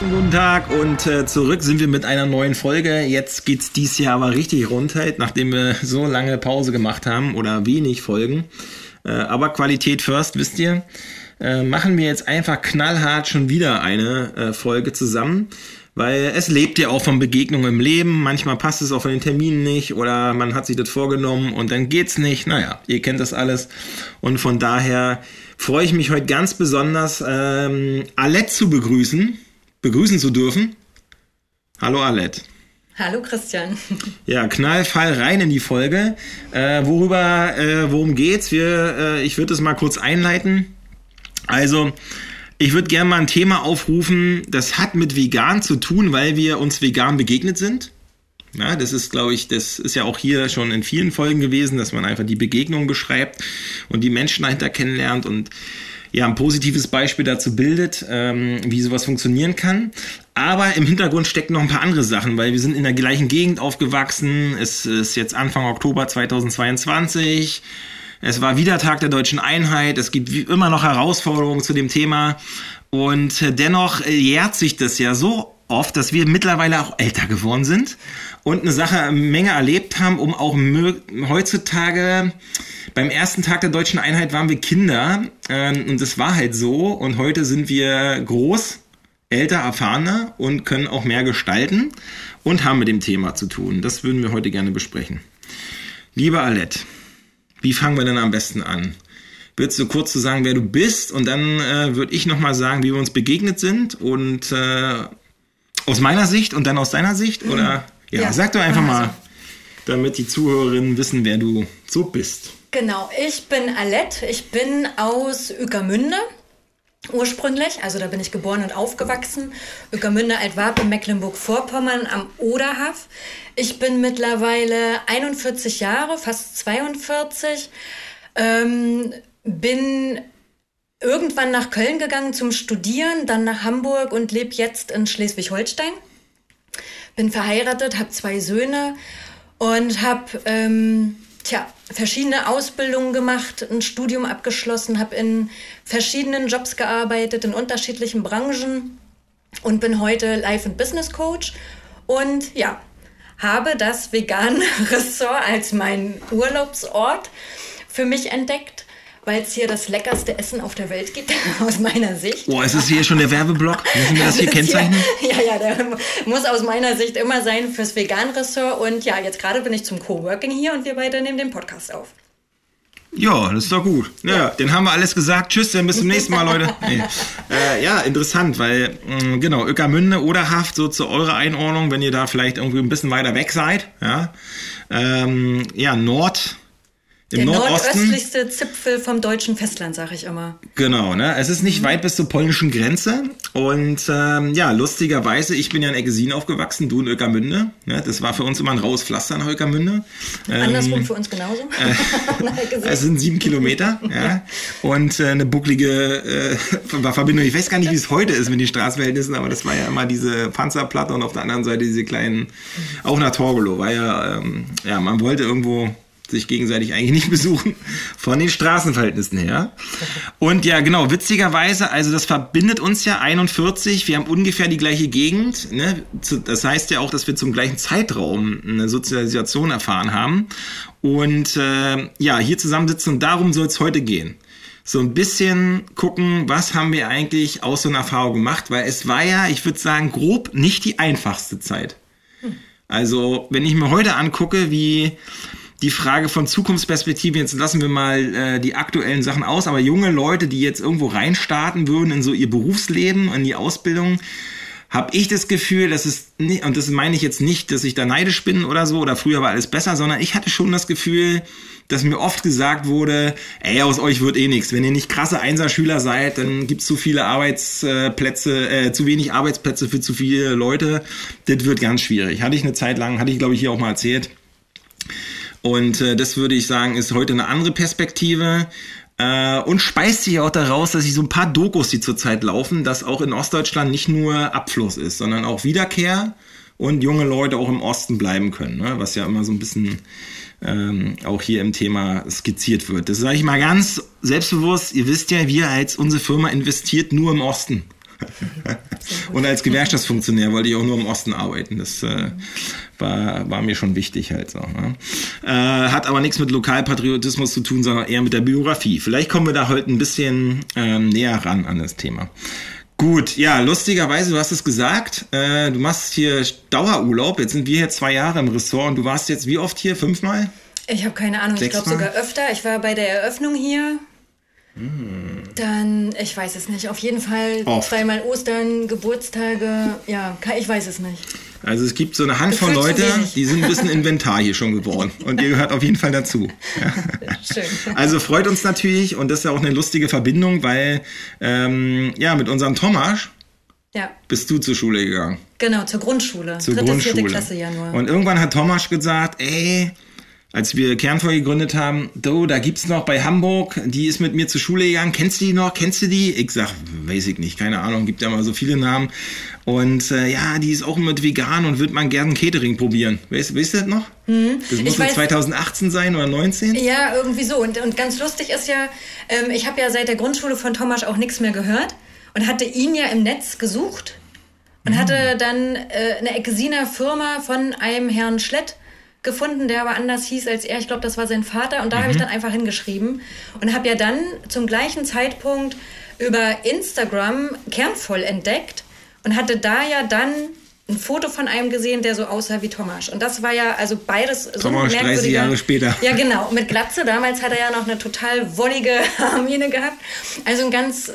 Guten Tag und äh, zurück sind wir mit einer neuen Folge. Jetzt geht's dies Jahr aber richtig rundheit, nachdem wir so lange Pause gemacht haben oder wenig Folgen. Äh, aber Qualität first, wisst ihr. Äh, machen wir jetzt einfach knallhart schon wieder eine äh, Folge zusammen, weil es lebt ja auch von Begegnungen im Leben. Manchmal passt es auch von den Terminen nicht oder man hat sich das vorgenommen und dann geht's nicht. Naja, ihr kennt das alles und von daher freue ich mich heute ganz besonders, ähm, Alette zu begrüßen begrüßen zu dürfen. Hallo Alet. Hallo Christian. Ja, Knallfall rein in die Folge. Äh, worüber, äh, worum geht's? Wir, äh, ich würde es mal kurz einleiten. Also, ich würde gerne mal ein Thema aufrufen, das hat mit vegan zu tun, weil wir uns vegan begegnet sind. Ja, das ist, glaube ich, das ist ja auch hier schon in vielen Folgen gewesen, dass man einfach die Begegnung beschreibt und die Menschen dahinter kennenlernt und ja, ein positives Beispiel dazu bildet, ähm, wie sowas funktionieren kann. Aber im Hintergrund stecken noch ein paar andere Sachen, weil wir sind in der gleichen Gegend aufgewachsen. Es ist jetzt Anfang Oktober 2022. Es war wieder Tag der deutschen Einheit. Es gibt immer noch Herausforderungen zu dem Thema. Und dennoch jährt sich das ja so oft, dass wir mittlerweile auch älter geworden sind und eine Sache, eine Menge erlebt haben, um auch heutzutage beim ersten Tag der deutschen Einheit waren wir Kinder äh, und das war halt so und heute sind wir groß, älter, erfahrener und können auch mehr gestalten und haben mit dem Thema zu tun. Das würden wir heute gerne besprechen. Liebe Alette, wie fangen wir denn am besten an? Willst du kurz zu sagen, wer du bist und dann äh, würde ich nochmal sagen, wie wir uns begegnet sind und äh, aus meiner Sicht und dann aus deiner Sicht? Oder ja, ja. sag doch einfach mal, damit die Zuhörerinnen wissen, wer du so bist. Genau, ich bin Alette. Ich bin aus Ueckermünde ursprünglich. Also da bin ich geboren und aufgewachsen. Ueckermünde Altwarp in Mecklenburg-Vorpommern am Oderhaf. Ich bin mittlerweile 41 Jahre, fast 42. Ähm, bin irgendwann nach Köln gegangen zum Studieren, dann nach Hamburg und lebe jetzt in Schleswig-Holstein. Bin verheiratet, habe zwei Söhne und habe ähm, verschiedene Ausbildungen gemacht, ein Studium abgeschlossen, habe in verschiedenen Jobs gearbeitet, in unterschiedlichen Branchen und bin heute Life- und Business Coach und ja, habe das vegane Ressort als meinen Urlaubsort für mich entdeckt weil es hier das leckerste Essen auf der Welt gibt, aus meiner Sicht. Oh, ist es hier schon der Werbeblock? Müssen wir das hier kennzeichnen? Hier, ja, ja, der muss aus meiner Sicht immer sein fürs Vegan-Ressort. Und ja, jetzt gerade bin ich zum Coworking hier und wir beide nehmen den Podcast auf. Ja, das ist doch gut. Ja, ja. dann haben wir alles gesagt. Tschüss, dann bis zum nächsten Mal, Leute. Nee. Äh, ja, interessant, weil, mh, mm, genau, Öckermünde oder Haft, so zu eurer Einordnung, wenn ihr da vielleicht irgendwie ein bisschen weiter weg seid. Ja, ähm, ja Nord, im der Nordosten, nordöstlichste Zipfel vom deutschen Festland, sage ich immer. Genau, ne? Es ist nicht mhm. weit bis zur polnischen Grenze. Und ähm, ja, lustigerweise, ich bin ja in Eggesin aufgewachsen, du in Öckermünde. Ne? Das war für uns immer ein raues Pflaster nach Öckermünde. Ähm, Andersrum für uns genauso. Äh, es sind sieben Kilometer, ja. Und äh, eine bucklige äh, Verbindung. Ich weiß gar nicht, wie es heute ist mit den Straßenverhältnissen, aber das war ja immer diese Panzerplatte und auf der anderen Seite diese kleinen, auch nach Torgelow, war ja, ähm, ja, man wollte irgendwo sich gegenseitig eigentlich nicht besuchen, von den Straßenverhältnissen her. Und ja, genau, witzigerweise, also das verbindet uns ja 41, wir haben ungefähr die gleiche Gegend. Ne? Das heißt ja auch, dass wir zum gleichen Zeitraum eine Sozialisation erfahren haben. Und äh, ja, hier zusammensitzen und darum soll es heute gehen. So ein bisschen gucken, was haben wir eigentlich aus so einer Erfahrung gemacht, weil es war ja, ich würde sagen, grob nicht die einfachste Zeit. Hm. Also, wenn ich mir heute angucke, wie die Frage von Zukunftsperspektiven, jetzt lassen wir mal äh, die aktuellen Sachen aus, aber junge Leute, die jetzt irgendwo reinstarten würden in so ihr Berufsleben, in die Ausbildung, habe ich das Gefühl, dass es nicht, und das meine ich jetzt nicht, dass ich da neidisch bin oder so, oder früher war alles besser, sondern ich hatte schon das Gefühl, dass mir oft gesagt wurde, ey, aus euch wird eh nichts. Wenn ihr nicht krasse Einserschüler seid, dann gibt's zu viele Arbeitsplätze, äh, zu wenig Arbeitsplätze für zu viele Leute. Das wird ganz schwierig. Hatte ich eine Zeit lang, hatte ich glaube ich hier auch mal erzählt und äh, das würde ich sagen, ist heute eine andere Perspektive. Äh, und speist sich auch daraus, dass sich so ein paar Dokus, die zurzeit laufen, dass auch in Ostdeutschland nicht nur Abfluss ist, sondern auch Wiederkehr und junge Leute auch im Osten bleiben können, ne? was ja immer so ein bisschen ähm, auch hier im Thema skizziert wird. Das sage ich mal ganz selbstbewusst. Ihr wisst ja, wir als unsere Firma investiert nur im Osten. Und als Gewerkschaftsfunktionär wollte ich auch nur im Osten arbeiten. Das äh, war, war mir schon wichtig halt so. Ne? Äh, hat aber nichts mit Lokalpatriotismus zu tun, sondern eher mit der Biografie. Vielleicht kommen wir da heute ein bisschen ähm, näher ran an das Thema. Gut, ja, lustigerweise, du hast es gesagt, äh, du machst hier Dauerurlaub. Jetzt sind wir hier zwei Jahre im Ressort und du warst jetzt wie oft hier? Fünfmal? Ich habe keine Ahnung, ich glaube sogar öfter. Ich war bei der Eröffnung hier. Dann, ich weiß es nicht. Auf jeden Fall Oft. zweimal Ostern, Geburtstage. Ja, ich weiß es nicht. Also es gibt so eine Handvoll Leute, die sind ein bisschen Inventar hier schon geworden. Und ihr gehört auf jeden Fall dazu. Ja. Schön. Also freut uns natürlich und das ist ja auch eine lustige Verbindung, weil ähm, ja mit unserem Thomas ja. bist du zur Schule gegangen. Genau, zur Grundschule. Zur Dritte, Grundschule. Klasse Januar. Und irgendwann hat Thomas gesagt, ey, als wir Kernfeuer gegründet haben, do, da gibt's noch bei Hamburg, die ist mit mir zur Schule gegangen, kennst du die noch, kennst du die? Ich sag, weiß ich nicht, keine Ahnung, gibt ja mal so viele Namen. Und äh, ja, die ist auch mit vegan und wird man gerne Catering probieren. Weißt, weißt du das noch? Hm. Das muss weiß, 2018 sein oder 19? Ja, irgendwie so. Und, und ganz lustig ist ja, ähm, ich habe ja seit der Grundschule von Thomas auch nichts mehr gehört und hatte ihn ja im Netz gesucht und hm. hatte dann äh, eine Exiner Firma von einem Herrn Schlett gefunden, der aber anders hieß als er. Ich glaube, das war sein Vater. Und da mhm. habe ich dann einfach hingeschrieben und habe ja dann zum gleichen Zeitpunkt über Instagram Kernvoll entdeckt und hatte da ja dann ein Foto von einem gesehen, der so aussah wie Thomas. Und das war ja also beides so Thomas 30 Jahre später. Ja, genau. Mit Glatze. Damals hat er ja noch eine total wollige Armine gehabt. Also ein ganz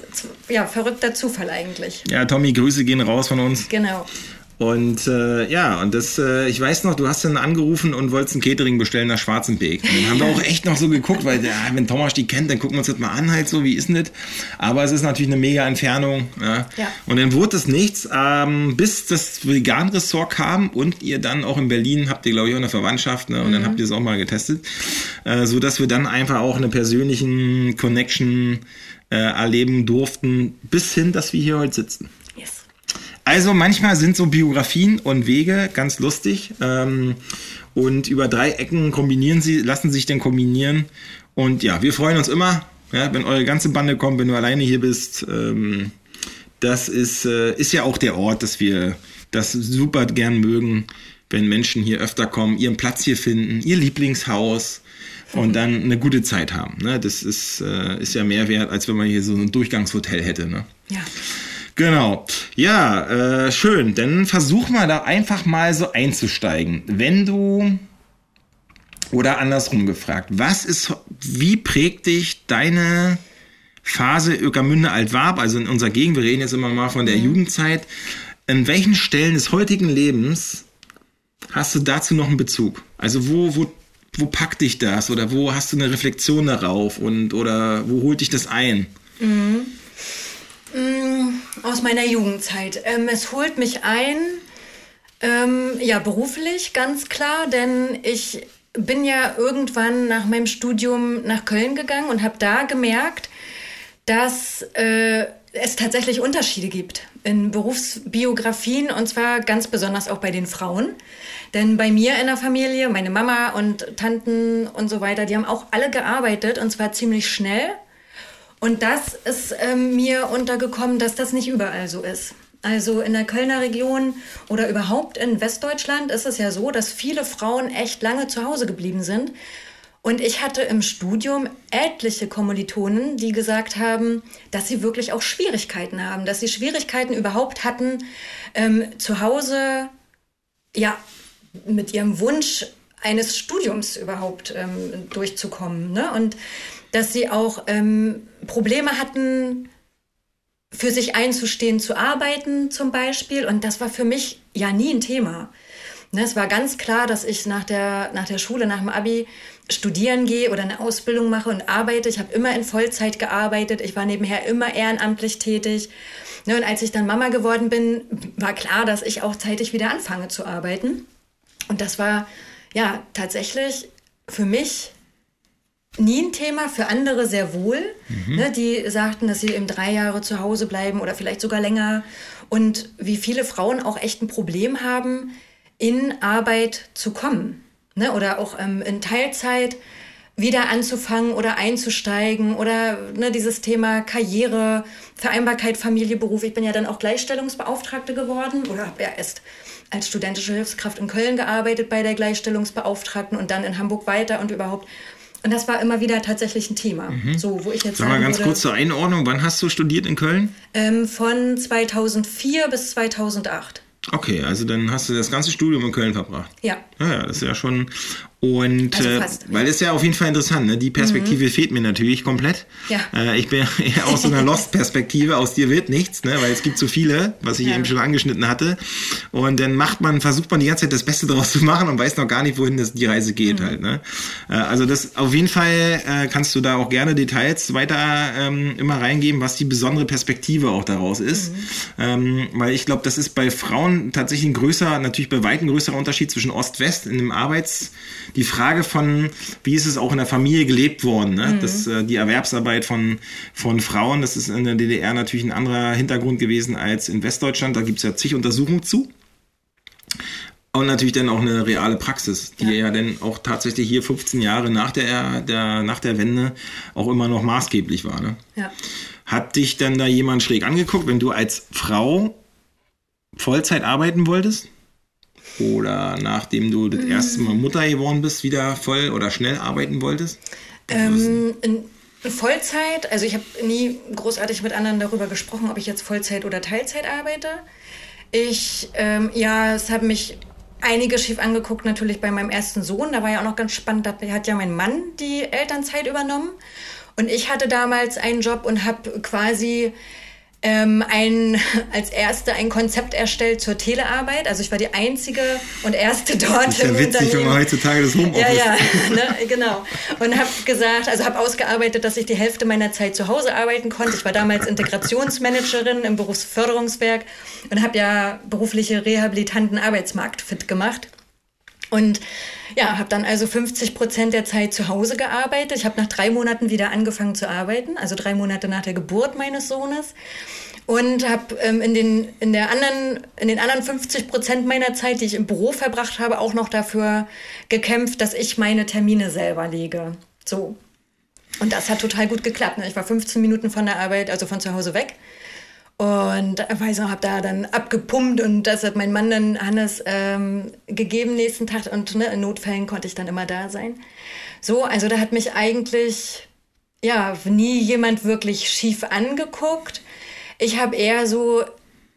ja, verrückter Zufall eigentlich. Ja, Tommy, Grüße gehen raus von uns. Genau. Und äh, ja, und das, äh, ich weiß noch, du hast dann angerufen und wolltest ein Catering bestellen nach Schwarzenbeek. Und dann haben wir auch echt noch so geguckt, weil ja, wenn Thomas die kennt, dann gucken wir uns das mal an, halt so, wie ist denn das? Aber es ist natürlich eine mega Entfernung. Ja. ja. Und dann wurde es nichts, ähm, bis das Vegan-Ressort kam und ihr dann auch in Berlin habt ihr, glaube ich, auch eine Verwandtschaft, ne? Und mhm. dann habt ihr es auch mal getestet. Äh, so dass wir dann einfach auch eine persönlichen Connection äh, erleben durften, bis hin, dass wir hier heute sitzen. Also manchmal sind so Biografien und Wege ganz lustig. Ähm, und über drei Ecken kombinieren sie, lassen sich dann kombinieren. Und ja, wir freuen uns immer, ja, wenn eure ganze Bande kommt, wenn du alleine hier bist. Ähm, das ist, äh, ist ja auch der Ort, dass wir das super gern mögen, wenn Menschen hier öfter kommen, ihren Platz hier finden, ihr Lieblingshaus und dann eine gute Zeit haben. Ne? Das ist, äh, ist ja mehr wert, als wenn man hier so ein Durchgangshotel hätte. Ne? Ja. Genau. Ja, äh, schön. Dann versuch mal da einfach mal so einzusteigen. Wenn du oder andersrum gefragt, was ist, wie prägt dich deine Phase Ökermünde Altwarp, also in unserer Gegend, wir reden jetzt immer mal von der mhm. Jugendzeit, in welchen Stellen des heutigen Lebens hast du dazu noch einen Bezug? Also wo, wo, wo packt dich das oder wo hast du eine Reflexion darauf und oder wo holt dich das ein? Mhm. Mm, aus meiner Jugendzeit. Ähm, es holt mich ein, ähm, ja, beruflich ganz klar, denn ich bin ja irgendwann nach meinem Studium nach Köln gegangen und habe da gemerkt, dass äh, es tatsächlich Unterschiede gibt in Berufsbiografien und zwar ganz besonders auch bei den Frauen. Denn bei mir in der Familie, meine Mama und Tanten und so weiter, die haben auch alle gearbeitet und zwar ziemlich schnell und das ist ähm, mir untergekommen, dass das nicht überall so ist. Also in der Kölner Region oder überhaupt in Westdeutschland ist es ja so, dass viele Frauen echt lange zu Hause geblieben sind. Und ich hatte im Studium etliche Kommilitonen, die gesagt haben, dass sie wirklich auch Schwierigkeiten haben, dass sie Schwierigkeiten überhaupt hatten, ähm, zu Hause ja mit ihrem Wunsch eines Studiums überhaupt ähm, durchzukommen. Ne? Und dass sie auch ähm, Probleme hatten, für sich einzustehen, zu arbeiten zum Beispiel. Und das war für mich ja nie ein Thema. Ne, es war ganz klar, dass ich nach der, nach der Schule, nach dem Abi studieren gehe oder eine Ausbildung mache und arbeite. Ich habe immer in Vollzeit gearbeitet. Ich war nebenher immer ehrenamtlich tätig. Ne, und als ich dann Mama geworden bin, war klar, dass ich auch zeitig wieder anfange zu arbeiten. Und das war ja tatsächlich für mich nie ein Thema, für andere sehr wohl. Mhm. Ne, die sagten, dass sie eben drei Jahre zu Hause bleiben oder vielleicht sogar länger. Und wie viele Frauen auch echt ein Problem haben, in Arbeit zu kommen. Ne, oder auch ähm, in Teilzeit wieder anzufangen oder einzusteigen oder ne, dieses Thema Karriere, Vereinbarkeit, Familie, Beruf. Ich bin ja dann auch Gleichstellungsbeauftragte geworden oder habe ja erst als studentische Hilfskraft in Köln gearbeitet bei der Gleichstellungsbeauftragten und dann in Hamburg weiter und überhaupt. Und das war immer wieder tatsächlich ein Thema. Mhm. So, wo ich jetzt Sag mal ganz würde, kurz zur Einordnung, wann hast du studiert in Köln? Ähm, von 2004 bis 2008. Okay, also dann hast du das ganze Studium in Köln verbracht. Ja. Ja, ja das ist ja schon und also äh, weil es ja auf jeden Fall interessant, ne? die Perspektive mhm. fehlt mir natürlich komplett. Ja. Äh, ich bin eher aus so einer Lost-Perspektive, aus dir wird nichts, ne? weil es gibt so viele, was ich ja. eben schon angeschnitten hatte. Und dann macht man, versucht man die ganze Zeit das Beste daraus zu machen und weiß noch gar nicht, wohin das, die Reise geht mhm. halt. Ne? Äh, also das auf jeden Fall äh, kannst du da auch gerne Details weiter ähm, immer reingeben, was die besondere Perspektive auch daraus ist. Mhm. Ähm, weil ich glaube, das ist bei Frauen tatsächlich ein größer, natürlich bei weitem größerer Unterschied zwischen Ost-West in dem Arbeits die Frage von, wie ist es auch in der Familie gelebt worden, ne? Mhm. Das, äh, die Erwerbsarbeit von, von Frauen, das ist in der DDR natürlich ein anderer Hintergrund gewesen als in Westdeutschland. Da gibt es ja zig Untersuchungen zu. Und natürlich dann auch eine reale Praxis, die ja, ja dann auch tatsächlich hier 15 Jahre nach der, der, nach der Wende auch immer noch maßgeblich war. Ne? Ja. Hat dich dann da jemand schräg angeguckt, wenn du als Frau Vollzeit arbeiten wolltest? Oder nachdem du das erste Mal Mutter geworden bist, wieder voll oder schnell arbeiten wolltest? Ähm, in Vollzeit, also ich habe nie großartig mit anderen darüber gesprochen, ob ich jetzt Vollzeit oder Teilzeit arbeite. Ich, ähm, ja, es haben mich einige schief angeguckt, natürlich bei meinem ersten Sohn. Da war ja auch noch ganz spannend, da hat ja mein Mann die Elternzeit übernommen. Und ich hatte damals einen Job und habe quasi ähm, ein, als erste ein Konzept erstellt zur Telearbeit. Also ich war die einzige und erste dort das ist ja im witzig, wenn man heutzutage das Homeoffice. Ja, ja, ne, genau. Und habe gesagt, also habe ausgearbeitet, dass ich die Hälfte meiner Zeit zu Hause arbeiten konnte. Ich war damals Integrationsmanagerin im Berufsförderungswerk und habe ja berufliche Rehabilitanten Arbeitsmarkt fit gemacht. Und ja, habe dann also 50 Prozent der Zeit zu Hause gearbeitet. Ich habe nach drei Monaten wieder angefangen zu arbeiten, also drei Monate nach der Geburt meines Sohnes. Und habe ähm, in, den, in, der anderen, in den anderen 50 Prozent meiner Zeit, die ich im Büro verbracht habe, auch noch dafür gekämpft, dass ich meine Termine selber lege. So. Und das hat total gut geklappt. Ne? Ich war 15 Minuten von der Arbeit, also von zu Hause weg und weiß noch, habe da dann abgepumpt und das hat mein Mann dann Hannes ähm, gegeben nächsten Tag und ne, in Notfällen konnte ich dann immer da sein. So, also da hat mich eigentlich ja nie jemand wirklich schief angeguckt. Ich habe eher so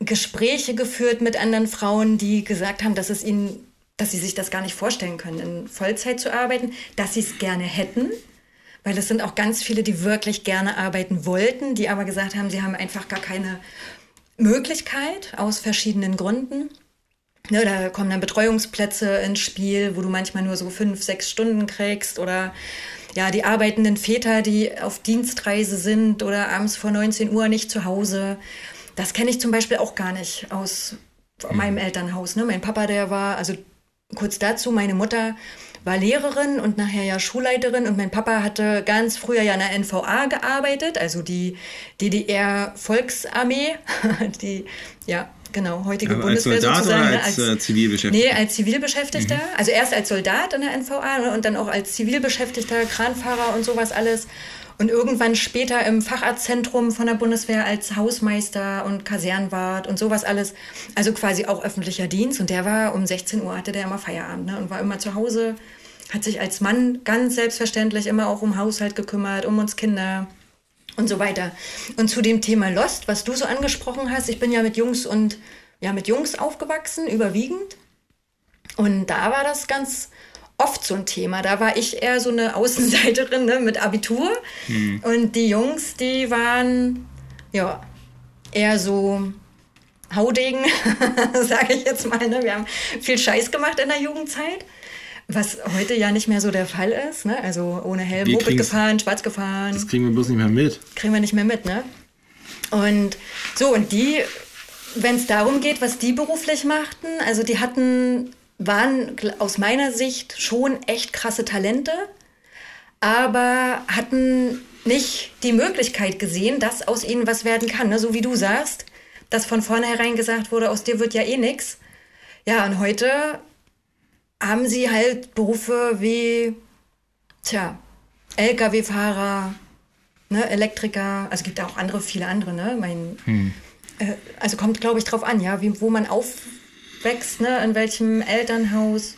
Gespräche geführt mit anderen Frauen, die gesagt haben, dass es ihnen, dass sie sich das gar nicht vorstellen können, in Vollzeit zu arbeiten, dass sie es gerne hätten weil es sind auch ganz viele, die wirklich gerne arbeiten wollten, die aber gesagt haben, sie haben einfach gar keine Möglichkeit aus verschiedenen Gründen. Ne, da kommen dann Betreuungsplätze ins Spiel, wo du manchmal nur so fünf, sechs Stunden kriegst oder ja, die arbeitenden Väter, die auf Dienstreise sind oder abends vor 19 Uhr nicht zu Hause. Das kenne ich zum Beispiel auch gar nicht aus meinem mhm. Elternhaus. Ne? Mein Papa, der war, also kurz dazu, meine Mutter war Lehrerin und nachher ja Schulleiterin und mein Papa hatte ganz früher ja in der NVA gearbeitet, also die DDR-Volksarmee, die, ja, genau, heutige Aber Bundeswehr als Soldat sozusagen. Oder als, als äh, Zivilbeschäftigter? Nee, als Zivilbeschäftigter. Mhm. Also erst als Soldat in der NVA und dann auch als Zivilbeschäftigter, Kranfahrer und sowas alles. Und irgendwann später im Facharztzentrum von der Bundeswehr als Hausmeister und Kasernwart und sowas alles. Also quasi auch öffentlicher Dienst. Und der war um 16 Uhr hatte der immer Feierabend ne? und war immer zu Hause. Hat sich als Mann ganz selbstverständlich immer auch um Haushalt gekümmert, um uns Kinder und so weiter. Und zu dem Thema Lost, was du so angesprochen hast, ich bin ja mit Jungs und ja mit Jungs aufgewachsen, überwiegend. Und da war das ganz oft so ein Thema. Da war ich eher so eine Außenseiterin ne, mit Abitur. Mhm. Und die Jungs, die waren ja eher so Haudegen, sage ich jetzt mal. Ne? Wir haben viel Scheiß gemacht in der Jugendzeit. Was heute ja nicht mehr so der Fall ist. Ne? Also ohne Helm, Moped gefahren, schwarz gefahren. Das kriegen wir bloß nicht mehr mit. Kriegen wir nicht mehr mit, ne? Und so, und die, wenn es darum geht, was die beruflich machten, also die hatten waren aus meiner Sicht schon echt krasse Talente, aber hatten nicht die Möglichkeit gesehen, dass aus ihnen was werden kann. Ne? So wie du sagst, dass von vornherein gesagt wurde, aus dir wird ja eh nichts. Ja, und heute haben sie halt Berufe wie, tja, Lkw-Fahrer, ne, Elektriker, also es gibt auch andere, viele andere, ne? Mein, hm. äh, also kommt, glaube ich, drauf an, ja, wie, wo man aufwächst, ne, in welchem Elternhaus.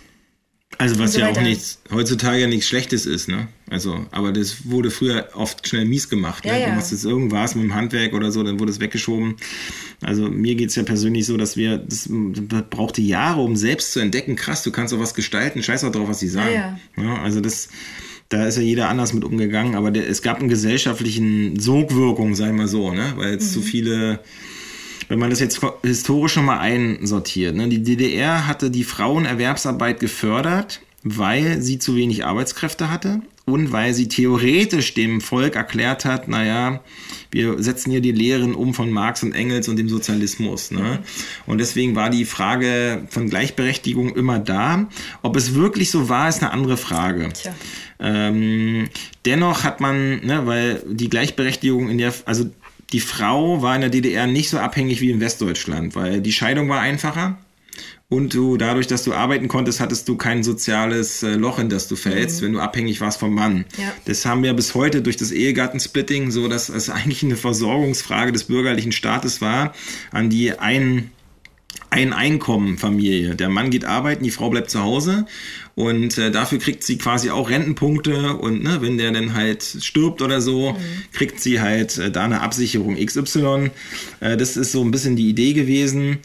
Also was so ja auch nichts, heutzutage nichts Schlechtes ist, ne? Also, aber das wurde früher oft schnell mies gemacht. Ja, ne? ja. Du machst jetzt irgendwas mit dem Handwerk oder so, dann wurde es weggeschoben. Also mir geht es ja persönlich so, dass wir, das, das brauchte Jahre, um selbst zu entdecken, krass, du kannst auch was gestalten, scheiß auch drauf, was sie sagen. Ja, ja. also das, da ist ja jeder anders mit umgegangen, aber der, es gab einen gesellschaftlichen Sogwirkung, sagen wir so, ne? Weil jetzt mhm. zu viele wenn man das jetzt historisch schon mal einsortiert, ne? die DDR hatte die Frauenerwerbsarbeit gefördert, weil sie zu wenig Arbeitskräfte hatte und weil sie theoretisch dem Volk erklärt hat, naja, wir setzen hier die Lehren um von Marx und Engels und dem Sozialismus. Ne? Und deswegen war die Frage von Gleichberechtigung immer da. Ob es wirklich so war, ist eine andere Frage. Ähm, dennoch hat man, ne, weil die Gleichberechtigung in der, also die Frau war in der DDR nicht so abhängig wie in Westdeutschland, weil die Scheidung war einfacher. Und du, dadurch, dass du arbeiten konntest, hattest du kein soziales äh, Loch, in das du fällst, mhm. wenn du abhängig warst vom Mann. Ja. Das haben wir bis heute durch das Ehegattensplitting, so dass es eigentlich eine Versorgungsfrage des bürgerlichen Staates war, an die ein ein Einkommen Familie. Der Mann geht arbeiten, die Frau bleibt zu Hause und äh, dafür kriegt sie quasi auch Rentenpunkte und ne, wenn der dann halt stirbt oder so, mhm. kriegt sie halt äh, da eine Absicherung XY. Äh, das ist so ein bisschen die Idee gewesen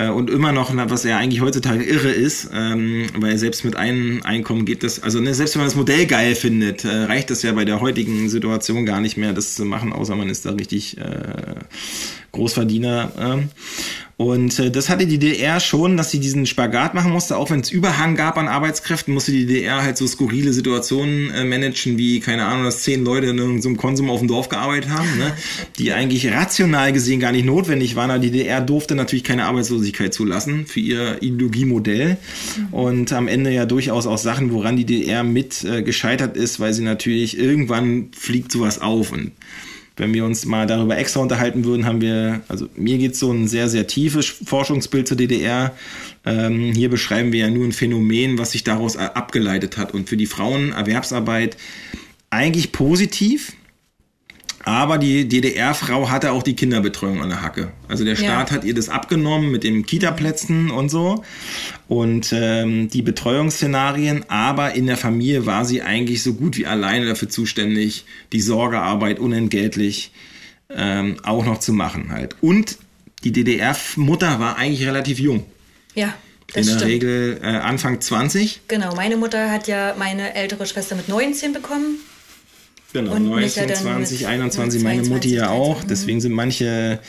äh, und immer noch, was ja eigentlich heutzutage irre ist, ähm, weil selbst mit einem Einkommen geht das, also ne, selbst wenn man das Modell geil findet, äh, reicht das ja bei der heutigen Situation gar nicht mehr, das zu machen, außer man ist da richtig äh, Großverdiener. Ähm. Und äh, das hatte die DDR schon, dass sie diesen Spagat machen musste, auch wenn es Überhang gab an Arbeitskräften, musste die DDR halt so skurrile Situationen äh, managen, wie, keine Ahnung, dass zehn Leute in so einem Konsum auf dem Dorf gearbeitet haben, ne? die eigentlich rational gesehen gar nicht notwendig waren, aber die DDR durfte natürlich keine Arbeitslosigkeit zulassen für ihr Ideologiemodell. Und am Ende ja durchaus auch Sachen, woran die DDR mit äh, gescheitert ist, weil sie natürlich irgendwann fliegt sowas auf und wenn wir uns mal darüber extra unterhalten würden, haben wir, also mir geht so ein sehr, sehr tiefes Forschungsbild zur DDR. Ähm, hier beschreiben wir ja nur ein Phänomen, was sich daraus abgeleitet hat. Und für die Frauen Erwerbsarbeit eigentlich positiv, aber die DDR-Frau hatte auch die Kinderbetreuung an der Hacke. Also der Staat ja. hat ihr das abgenommen mit den Kita-Plätzen und so und ähm, die Betreuungsszenarien. Aber in der Familie war sie eigentlich so gut wie alleine dafür zuständig, die Sorgearbeit unentgeltlich ähm, auch noch zu machen halt. Und die DDR-Mutter war eigentlich relativ jung. Ja. Das in der stimmt. Regel äh, Anfang 20. Genau, meine Mutter hat ja meine ältere Schwester mit 19 bekommen Genau, und 19, 20, 21, meine Mutti ja auch. Deswegen sind manche,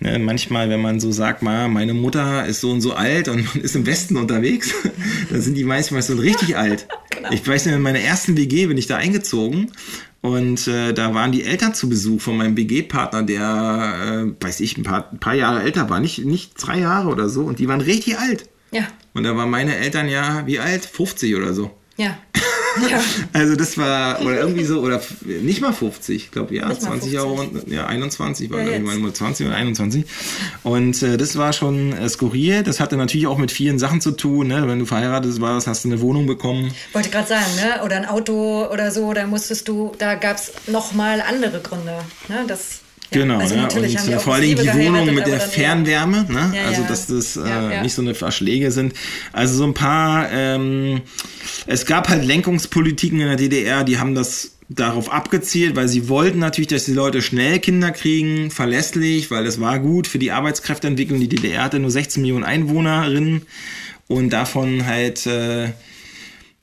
ne, manchmal, wenn man so sagt, mal, meine Mutter ist so und so alt und ist im Westen unterwegs, dann sind die manchmal so richtig alt. genau. Ich weiß nicht, in meiner ersten WG bin ich da eingezogen und äh, da waren die Eltern zu Besuch von meinem WG-Partner, der, äh, weiß ich, ein paar, ein paar Jahre älter war, nicht, nicht drei Jahre oder so. Und die waren richtig alt. Ja. Und da waren meine Eltern ja, wie alt? 50 oder so. Ja. Ja. Also das war, oder irgendwie so, oder nicht mal 50, ich glaube, ja, 20 Jahre, ja, 21 war, ja, ich meine, 20 oder 21. Und äh, das war schon äh, skurril. Das hatte natürlich auch mit vielen Sachen zu tun. Ne? Wenn du verheiratet warst, hast du eine Wohnung bekommen. Wollte gerade sagen, ne? oder ein Auto oder so, da musstest du, da gab es nochmal andere Gründe. Ne? Das Genau, also ja. und äh, vor allen Dingen die Wohnung mit der Fernwärme, ne? Ja, also dass das äh, nicht so eine Verschläge sind. Also so ein paar, ähm, es gab halt Lenkungspolitiken in der DDR, die haben das darauf abgezielt, weil sie wollten natürlich, dass die Leute schnell Kinder kriegen, verlässlich, weil das war gut für die Arbeitskräfteentwicklung. Die DDR hatte nur 16 Millionen Einwohnerinnen und davon halt äh,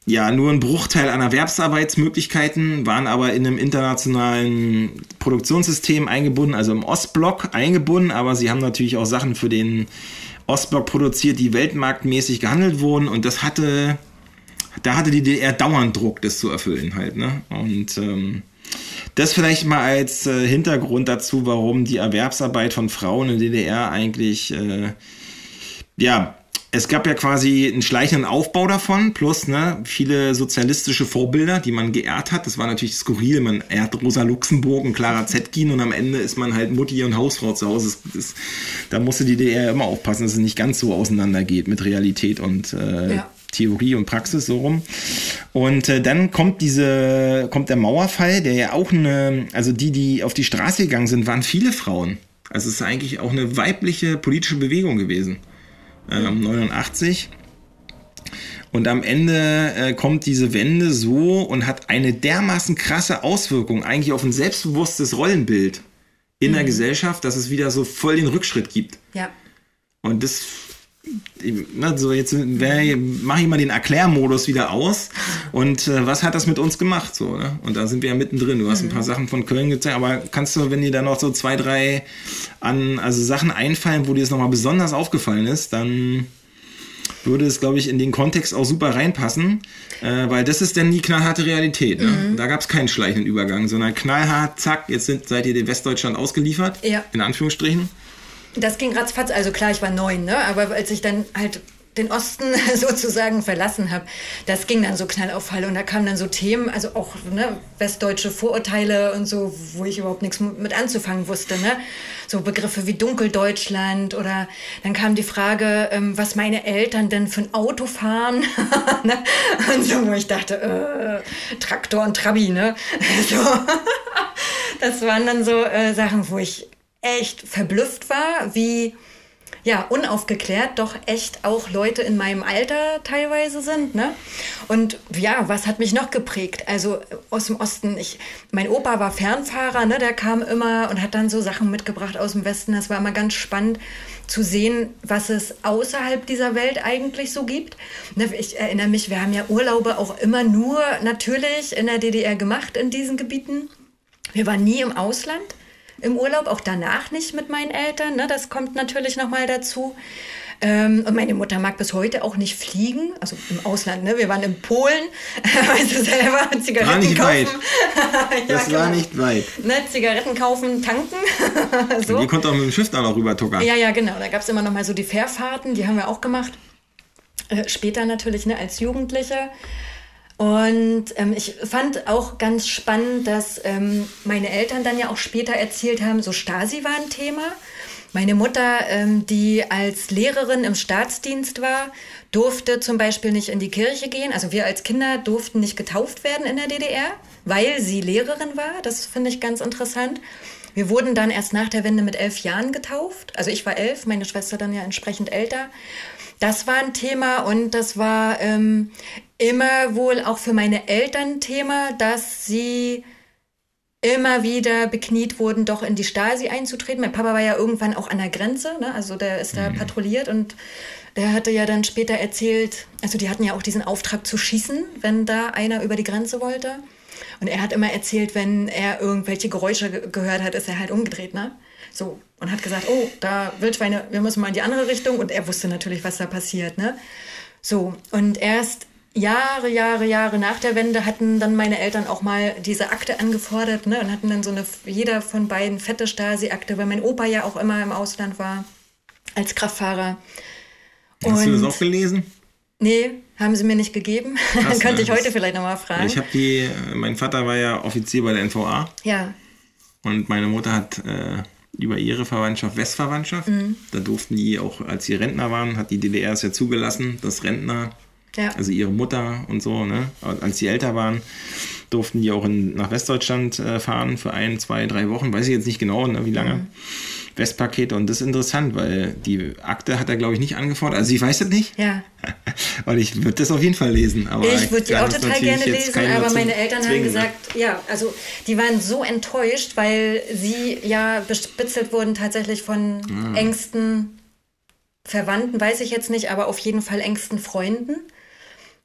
ja nur ein Bruchteil an Erwerbsarbeitsmöglichkeiten, waren aber in einem internationalen Produktionssystem eingebunden, also im Ostblock eingebunden, aber sie haben natürlich auch Sachen für den Ostblock produziert, die weltmarktmäßig gehandelt wurden und das hatte, da hatte die DDR dauernd Druck, das zu erfüllen halt, ne? Und ähm, das vielleicht mal als äh, Hintergrund dazu, warum die Erwerbsarbeit von Frauen in der DDR eigentlich äh, ja es gab ja quasi einen schleichenden Aufbau davon, plus ne, viele sozialistische Vorbilder, die man geehrt hat. Das war natürlich skurril. Man ehrt Rosa Luxemburg und Clara Zetkin und am Ende ist man halt Mutti und Hausfrau zu Hause. Das, das, da musste die DDR immer aufpassen, dass es nicht ganz so auseinandergeht mit Realität und äh, ja. Theorie und Praxis so rum. Und äh, dann kommt diese, kommt der Mauerfall, der ja auch eine, also die, die auf die Straße gegangen sind, waren viele Frauen. Also es ist eigentlich auch eine weibliche politische Bewegung gewesen. Ähm, 89. Und am Ende äh, kommt diese Wende so und hat eine dermaßen krasse Auswirkung eigentlich auf ein selbstbewusstes Rollenbild in mhm. der Gesellschaft, dass es wieder so voll den Rückschritt gibt. Ja. Und das so jetzt mache ich mal den Erklärmodus wieder aus. Und äh, was hat das mit uns gemacht? So, ne? Und da sind wir ja mittendrin. Du hast ein paar mhm. Sachen von Köln gezeigt, aber kannst du, wenn dir da noch so zwei, drei an, also Sachen einfallen, wo dir es nochmal besonders aufgefallen ist, dann würde es, glaube ich, in den Kontext auch super reinpassen, äh, weil das ist dann die knallharte Realität. Ne? Mhm. Da gab es keinen schleichenden Übergang, sondern knallhart, zack, jetzt sind, seid ihr dem Westdeutschland ausgeliefert, ja. in Anführungsstrichen. Das ging ratzfatz, also klar, ich war neun, ne? aber als ich dann halt den Osten sozusagen verlassen habe, das ging dann so knall auf Fall und da kamen dann so Themen, also auch ne, westdeutsche Vorurteile und so, wo ich überhaupt nichts mit anzufangen wusste, ne? So Begriffe wie Dunkeldeutschland oder dann kam die Frage, ähm, was meine Eltern denn für ein Auto fahren ne? und so, wo ich dachte, äh, Traktor und Trabi, ne? so. das waren dann so äh, Sachen, wo ich echt verblüfft war, wie ja, unaufgeklärt doch echt auch Leute in meinem Alter teilweise sind. Ne? Und ja, was hat mich noch geprägt? Also aus dem Osten, ich, mein Opa war Fernfahrer, ne? der kam immer und hat dann so Sachen mitgebracht aus dem Westen. Das war immer ganz spannend zu sehen, was es außerhalb dieser Welt eigentlich so gibt. Ne, ich erinnere mich, wir haben ja Urlaube auch immer nur natürlich in der DDR gemacht in diesen Gebieten. Wir waren nie im Ausland im Urlaub, auch danach nicht mit meinen Eltern. Ne? Das kommt natürlich nochmal dazu. Ähm, und meine Mutter mag bis heute auch nicht fliegen, also im Ausland. Ne? Wir waren in Polen, weißt du selber, Zigaretten war nicht kaufen. Weit. ja, das war genau. nicht weit. Ne? Zigaretten kaufen, tanken. so. Und ihr konntet auch mit dem Schiff da noch rüber tuckern. Ja, ja, genau. Da gab es immer noch mal so die Fährfahrten, die haben wir auch gemacht. Äh, später natürlich ne, als Jugendliche. Und ähm, ich fand auch ganz spannend, dass ähm, meine Eltern dann ja auch später erzählt haben, so Stasi war ein Thema. Meine Mutter, ähm, die als Lehrerin im Staatsdienst war, durfte zum Beispiel nicht in die Kirche gehen. Also wir als Kinder durften nicht getauft werden in der DDR, weil sie Lehrerin war. Das finde ich ganz interessant. Wir wurden dann erst nach der Wende mit elf Jahren getauft. Also ich war elf, meine Schwester dann ja entsprechend älter. Das war ein Thema und das war ähm, immer wohl auch für meine Eltern Thema, dass sie immer wieder bekniet wurden, doch in die Stasi einzutreten. Mein Papa war ja irgendwann auch an der Grenze, ne? also der ist da mhm. patrouilliert und der hatte ja dann später erzählt, also die hatten ja auch diesen Auftrag zu schießen, wenn da einer über die Grenze wollte. Und er hat immer erzählt, wenn er irgendwelche Geräusche gehört hat, ist er halt umgedreht, ne? So, und hat gesagt, oh, da Wildschweine, wir müssen mal in die andere Richtung. Und er wusste natürlich, was da passiert, ne? So, und erst Jahre, Jahre, Jahre nach der Wende hatten dann meine Eltern auch mal diese Akte angefordert, ne? Und hatten dann so eine, jeder von beiden fette Stasi-Akte, weil mein Opa ja auch immer im Ausland war, als Kraftfahrer. Hast und du das auch gelesen? Nee, haben sie mir nicht gegeben. Dann könnte ich heute vielleicht nochmal fragen. Ich habe die, mein Vater war ja Offizier bei der NVA. Ja. Und meine Mutter hat äh, über ihre Verwandtschaft Westverwandtschaft. Mhm. Da durften die auch, als sie Rentner waren, hat die DDR es ja zugelassen, dass Rentner, ja. also ihre Mutter und so, ne, als sie älter waren, durften die auch in, nach Westdeutschland äh, fahren für ein, zwei, drei Wochen, weiß ich jetzt nicht genau, ne, wie lange. Mhm. Westpakete und das ist interessant, weil die Akte hat er, glaube ich, nicht angefordert. Also ich weiß das nicht. Ja. weil ich würde das auf jeden Fall lesen. Aber ich würde die auch total gerne lesen, aber meine Eltern zwingen, haben ne? gesagt, ne? ja, also die waren so enttäuscht, weil sie ja bespitzelt wurden tatsächlich von ah. engsten Verwandten, weiß ich jetzt nicht, aber auf jeden Fall engsten Freunden.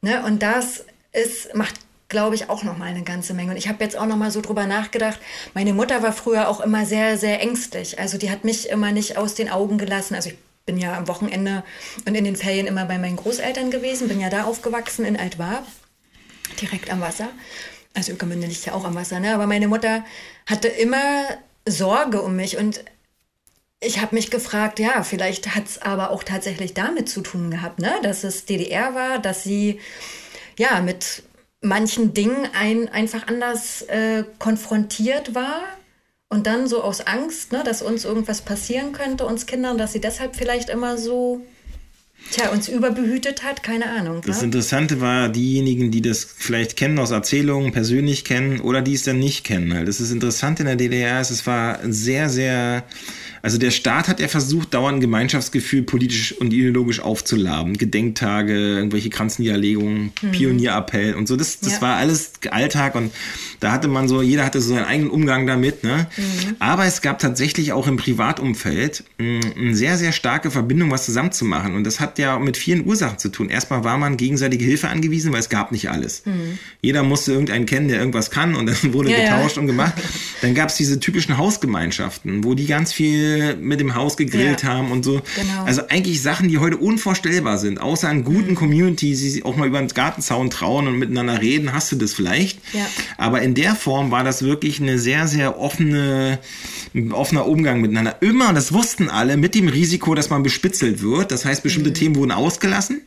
Ne? Und das ist, macht glaube ich, auch noch mal eine ganze Menge. Und ich habe jetzt auch noch mal so drüber nachgedacht. Meine Mutter war früher auch immer sehr, sehr ängstlich. Also die hat mich immer nicht aus den Augen gelassen. Also ich bin ja am Wochenende und in den Ferien immer bei meinen Großeltern gewesen, bin ja da aufgewachsen in Altwarp, direkt am Wasser. Also Ökermünde liegt ja auch am Wasser, ne? Aber meine Mutter hatte immer Sorge um mich und ich habe mich gefragt, ja, vielleicht hat es aber auch tatsächlich damit zu tun gehabt, ne? dass es DDR war, dass sie ja mit manchen Dingen ein, einfach anders äh, konfrontiert war und dann so aus Angst, ne, dass uns irgendwas passieren könnte, uns Kindern, dass sie deshalb vielleicht immer so Tja, uns überbehütet hat, keine Ahnung. Das ne? Interessante war, diejenigen, die das vielleicht kennen aus Erzählungen, persönlich kennen oder die es dann nicht kennen. Das ist interessant in der DDR, es war sehr, sehr also der Staat hat ja versucht, dauernd Gemeinschaftsgefühl politisch und ideologisch aufzuladen. Gedenktage, irgendwelche Kranzniederlegungen, mhm. Pionierappell und so. Das, das ja. war alles Alltag und da hatte man so, jeder hatte so seinen eigenen Umgang damit. Ne? Mhm. Aber es gab tatsächlich auch im Privatumfeld mm, eine sehr, sehr starke Verbindung, was zusammenzumachen. Und das hat ja mit vielen Ursachen zu tun. Erstmal war man gegenseitige Hilfe angewiesen, weil es gab nicht alles. Mhm. Jeder musste irgendeinen kennen, der irgendwas kann und dann wurde ja, getauscht ja. und gemacht. Dann gab es diese typischen Hausgemeinschaften, wo die ganz viel mit dem Haus gegrillt ja. haben und so. Genau. Also eigentlich Sachen, die heute unvorstellbar sind. Außer an guten mhm. Community, die sich auch mal über den Gartenzaun trauen und miteinander reden, hast du das vielleicht. Ja. Aber in der Form war das wirklich eine sehr, sehr offene, offener Umgang miteinander. Immer, das wussten alle, mit dem Risiko, dass man bespitzelt wird. Das heißt, bestimmte mhm. Themen wurden ausgelassen.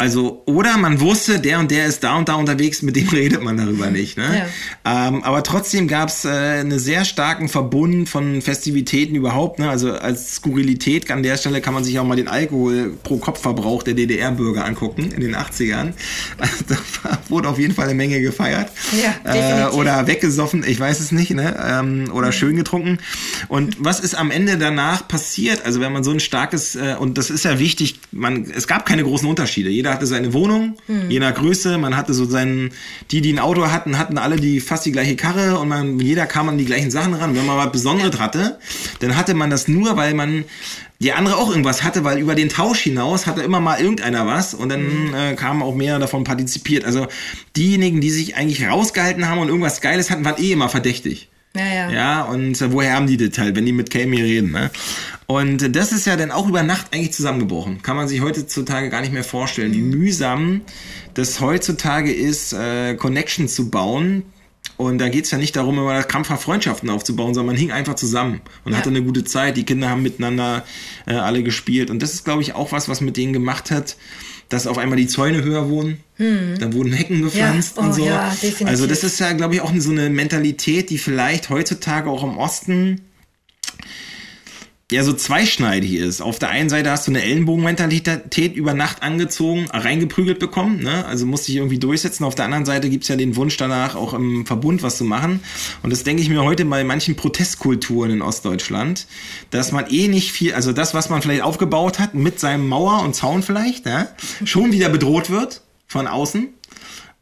Also, oder man wusste, der und der ist da und da unterwegs, mit dem redet man darüber nicht. Ne? Ja. Ähm, aber trotzdem gab es äh, einen sehr starken Verbund von Festivitäten überhaupt. Ne? Also als Skurrilität an der Stelle kann man sich auch mal den Alkohol pro Kopfverbrauch der DDR-Bürger angucken in den 80ern. Also, da wurde auf jeden Fall eine Menge gefeiert. Ja, äh, oder weggesoffen, ich weiß es nicht. Ne? Ähm, oder mhm. schön getrunken. Und was ist am Ende danach passiert? Also wenn man so ein starkes, äh, und das ist ja wichtig, man, es gab keine großen Unterschiede. Jeder jeder hatte seine Wohnung, hm. je nach Größe. Man hatte so seinen, die, die ein Auto hatten, hatten alle die fast die gleiche Karre und man, jeder kam an die gleichen Sachen ran. wenn man was Besonderes hatte, dann hatte man das nur, weil man die andere auch irgendwas hatte, weil über den Tausch hinaus hatte immer mal irgendeiner was und dann mhm. äh, kamen auch mehr davon partizipiert. Also diejenigen, die sich eigentlich rausgehalten haben und irgendwas Geiles hatten, waren eh immer verdächtig. Ja, ja. Ja, und äh, woher haben die das halt, wenn die mit Kami reden, ne? Und das ist ja dann auch über Nacht eigentlich zusammengebrochen. Kann man sich heutzutage gar nicht mehr vorstellen, wie mühsam das heutzutage ist, äh, Connections zu bauen. Und da geht's ja nicht darum, immer krampfhaft Freundschaften aufzubauen, sondern man hing einfach zusammen und ja. hatte eine gute Zeit. Die Kinder haben miteinander äh, alle gespielt. Und das ist, glaube ich, auch was, was mit denen gemacht hat, dass auf einmal die Zäune höher wurden. Hm. Dann wurden Hecken gepflanzt ja. oh, und so. Ja, also das ist ja, glaube ich, auch so eine Mentalität, die vielleicht heutzutage auch im Osten ja so zweischneidig ist. Auf der einen Seite hast du eine Ellenbogenmentalität über Nacht angezogen, reingeprügelt bekommen, ne? also musst dich irgendwie durchsetzen. Auf der anderen Seite gibt's ja den Wunsch danach, auch im Verbund was zu machen. Und das denke ich mir heute bei manchen Protestkulturen in Ostdeutschland, dass man eh nicht viel, also das, was man vielleicht aufgebaut hat, mit seinem Mauer und Zaun vielleicht, ja, schon wieder bedroht wird von außen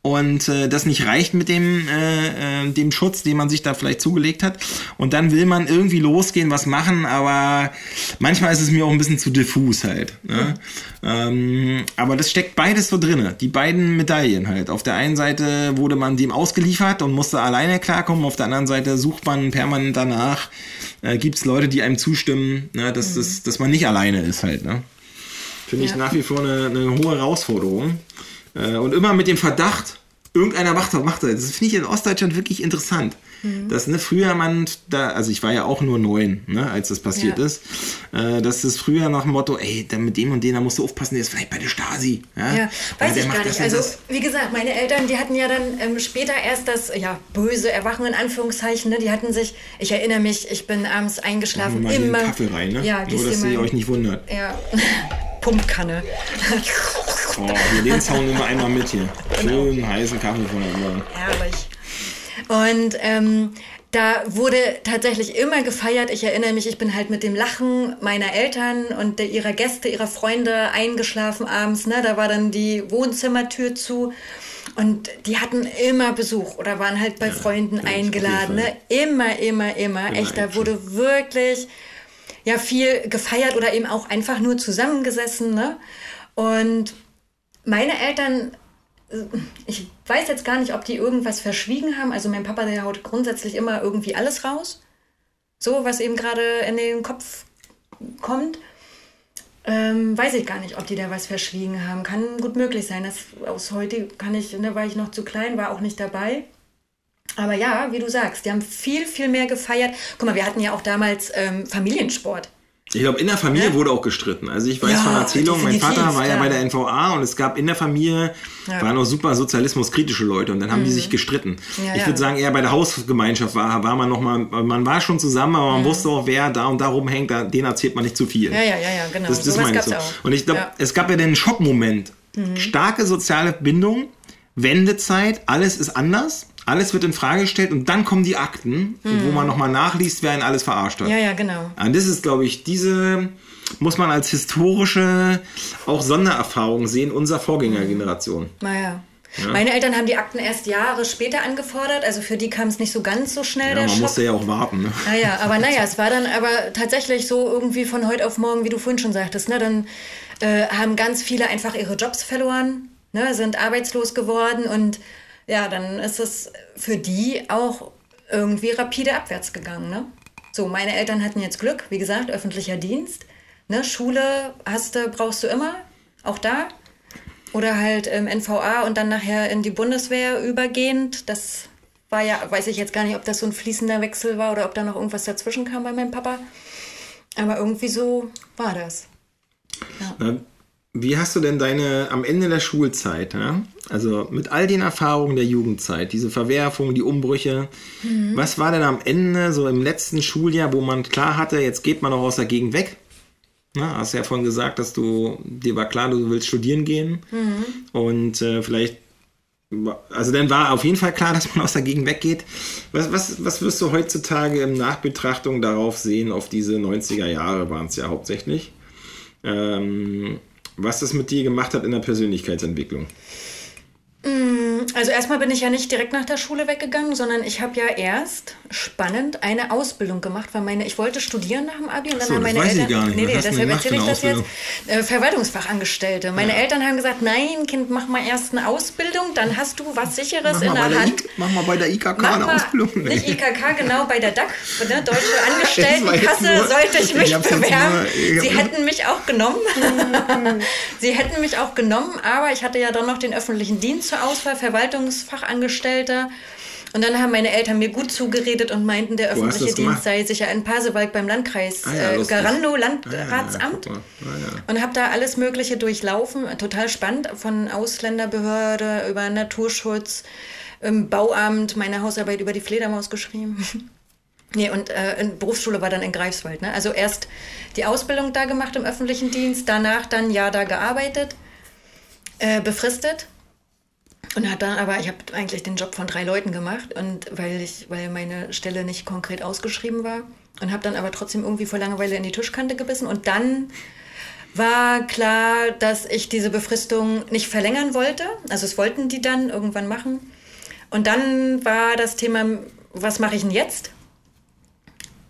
und äh, das nicht reicht mit dem, äh, äh, dem Schutz, den man sich da vielleicht zugelegt hat. Und dann will man irgendwie losgehen, was machen, aber manchmal ist es mir auch ein bisschen zu diffus halt. Ne? Mhm. Ähm, aber das steckt beides so drinne, die beiden Medaillen halt. Auf der einen Seite wurde man dem ausgeliefert und musste alleine klarkommen, auf der anderen Seite sucht man permanent danach, äh, gibt es Leute, die einem zustimmen, ne, dass, mhm. das, dass man nicht alleine ist halt. Ne? Finde ja. ich nach wie vor eine, eine hohe Herausforderung. Äh, und immer mit dem Verdacht, irgendeiner macht das, macht das. Das finde ich in Ostdeutschland wirklich interessant. Mhm. Dass ne, früher man da, also ich war ja auch nur neun, ne, als das passiert ja. ist, äh, dass das früher nach dem Motto, ey, dann mit dem und dem, da musst du aufpassen, der ist vielleicht bei der Stasi. Ja, ja weiß ich gar nicht. Also, wie gesagt, meine Eltern, die hatten ja dann ähm, später erst das, ja, böse Erwachen in Anführungszeichen, ne? die hatten sich, ich erinnere mich, ich bin abends eingeschlafen, immer. Kaffee rein, ne? Ja, Nur, dass ihr euch nicht wundert. Ja. Pumpkanne. Oh, hier den Zaun wir einmal mit hier. Genau. Schön heißen Kaffee von der. Herrlich. Und ähm, da wurde tatsächlich immer gefeiert. Ich erinnere mich, ich bin halt mit dem Lachen meiner Eltern und der, ihrer Gäste, ihrer Freunde eingeschlafen abends. Ne? Da war dann die Wohnzimmertür zu. Und die hatten immer Besuch oder waren halt bei ja, Freunden eingeladen. Ne? Immer, immer, immer. Echt, da wurde wirklich ja viel gefeiert oder eben auch einfach nur zusammengesessen. Ne? Und meine Eltern, äh, ich weiß jetzt gar nicht, ob die irgendwas verschwiegen haben. Also mein Papa, der haut grundsätzlich immer irgendwie alles raus. So, was eben gerade in den Kopf kommt. Ähm, weiß ich gar nicht, ob die da was verschwiegen haben. Kann gut möglich sein. Das aus heute kann ich, da ne, war ich noch zu klein, war auch nicht dabei. Aber ja, wie du sagst, die haben viel, viel mehr gefeiert. Guck mal, wir hatten ja auch damals ähm, Familiensport. Ich glaube, in der Familie ja? wurde auch gestritten. Also ich weiß ja, von Erzählungen, mein Vater war ja, ja, bei der NVA und es gab in der Familie, waren auch super sozialismuskritische Leute und dann haben mhm. die sich gestritten. ich würde sagen, eher bei der Hausgemeinschaft war, war man noch mal, man war schon zusammen, aber man wusste auch, wer da und da rumhängt, da, den erzählt man nicht zu viel. Ja, ja, ja, ja genau. Das, das so meine ich so. Auch. Und ich glaube, es gab ja den Schockmoment. Mhm. Starke soziale Bindung, Wendezeit, alles ist anders alles wird in Frage gestellt und dann kommen die Akten, mhm. wo man nochmal nachliest, wer ihn alles verarscht hat. Ja, ja, genau. Und das ist, glaube ich, diese muss man als historische auch Sondererfahrung sehen, unserer Vorgängergeneration. Naja. Ja. Meine Eltern haben die Akten erst Jahre später angefordert, also für die kam es nicht so ganz so schnell. Ja, der man Schock. musste ja auch warten. Ne? Naja, aber naja, es war dann aber tatsächlich so irgendwie von heute auf morgen, wie du vorhin schon sagtest, ne, dann äh, haben ganz viele einfach ihre Jobs verloren, ne, sind arbeitslos geworden und ja, dann ist es für die auch irgendwie rapide abwärts gegangen. Ne? So, meine Eltern hatten jetzt Glück, wie gesagt, öffentlicher Dienst. Ne? Schule hast du, brauchst du immer, auch da. Oder halt im NVA und dann nachher in die Bundeswehr übergehend. Das war ja, weiß ich jetzt gar nicht, ob das so ein fließender Wechsel war oder ob da noch irgendwas dazwischen kam bei meinem Papa. Aber irgendwie so war das. Ja. Wie hast du denn deine am Ende der Schulzeit, ja? also mit all den Erfahrungen der Jugendzeit, diese Verwerfungen, die Umbrüche, mhm. was war denn am Ende so im letzten Schuljahr, wo man klar hatte, jetzt geht man auch aus der Gegend weg? Na, hast ja vorhin gesagt, dass du dir war klar, du willst studieren gehen mhm. und äh, vielleicht also dann war auf jeden Fall klar, dass man aus der Gegend weggeht. Was, was, was wirst du heutzutage in Nachbetrachtung darauf sehen, auf diese 90er Jahre waren es ja hauptsächlich? Ähm, was das mit dir gemacht hat in der Persönlichkeitsentwicklung. Mm, also erstmal bin ich ja nicht direkt nach der Schule weggegangen, sondern ich habe ja erst spannend eine Ausbildung gemacht, weil meine ich wollte studieren nach dem Abi und dann so, haben meine Eltern ich gar nicht. Nee, nee, deshalb erzähle ich das jetzt. Äh, Verwaltungsfachangestellte. Meine ja. Eltern haben gesagt, nein, Kind, mach mal erst eine Ausbildung, dann hast du was sicheres mach in der Hand. Der mach mal bei der IKK mach eine Ausbildung. Nee. Nicht IKK, genau bei der DAC, ne, Deutsche Angestelltenkasse nur, sollte ich mich ich bewerben. Nur, Sie hätten mich auch genommen. Sie hätten mich auch genommen, aber ich hatte ja dann noch den öffentlichen Dienst zur Auswahl, Verwaltungsfachangestellter. Und dann haben meine Eltern mir gut zugeredet und meinten, der öffentliche Dienst sei sicher in Pasewalk beim Landkreis ah, ja, äh, Garando, Landratsamt. Ah, ja, ah, und habe da alles Mögliche durchlaufen. Total spannend. Von Ausländerbehörde über Naturschutz, im Bauamt, meine Hausarbeit über die Fledermaus geschrieben. Nee, und äh, Berufsschule war dann in Greifswald. Ne? Also erst die Ausbildung da gemacht im öffentlichen Dienst, danach dann ja da gearbeitet, äh, befristet und hat dann aber, ich habe eigentlich den Job von drei Leuten gemacht und weil ich, weil meine Stelle nicht konkret ausgeschrieben war und habe dann aber trotzdem irgendwie vor Langeweile in die Tischkante gebissen und dann war klar, dass ich diese Befristung nicht verlängern wollte. Also es wollten die dann irgendwann machen. Und dann war das Thema, was mache ich denn jetzt?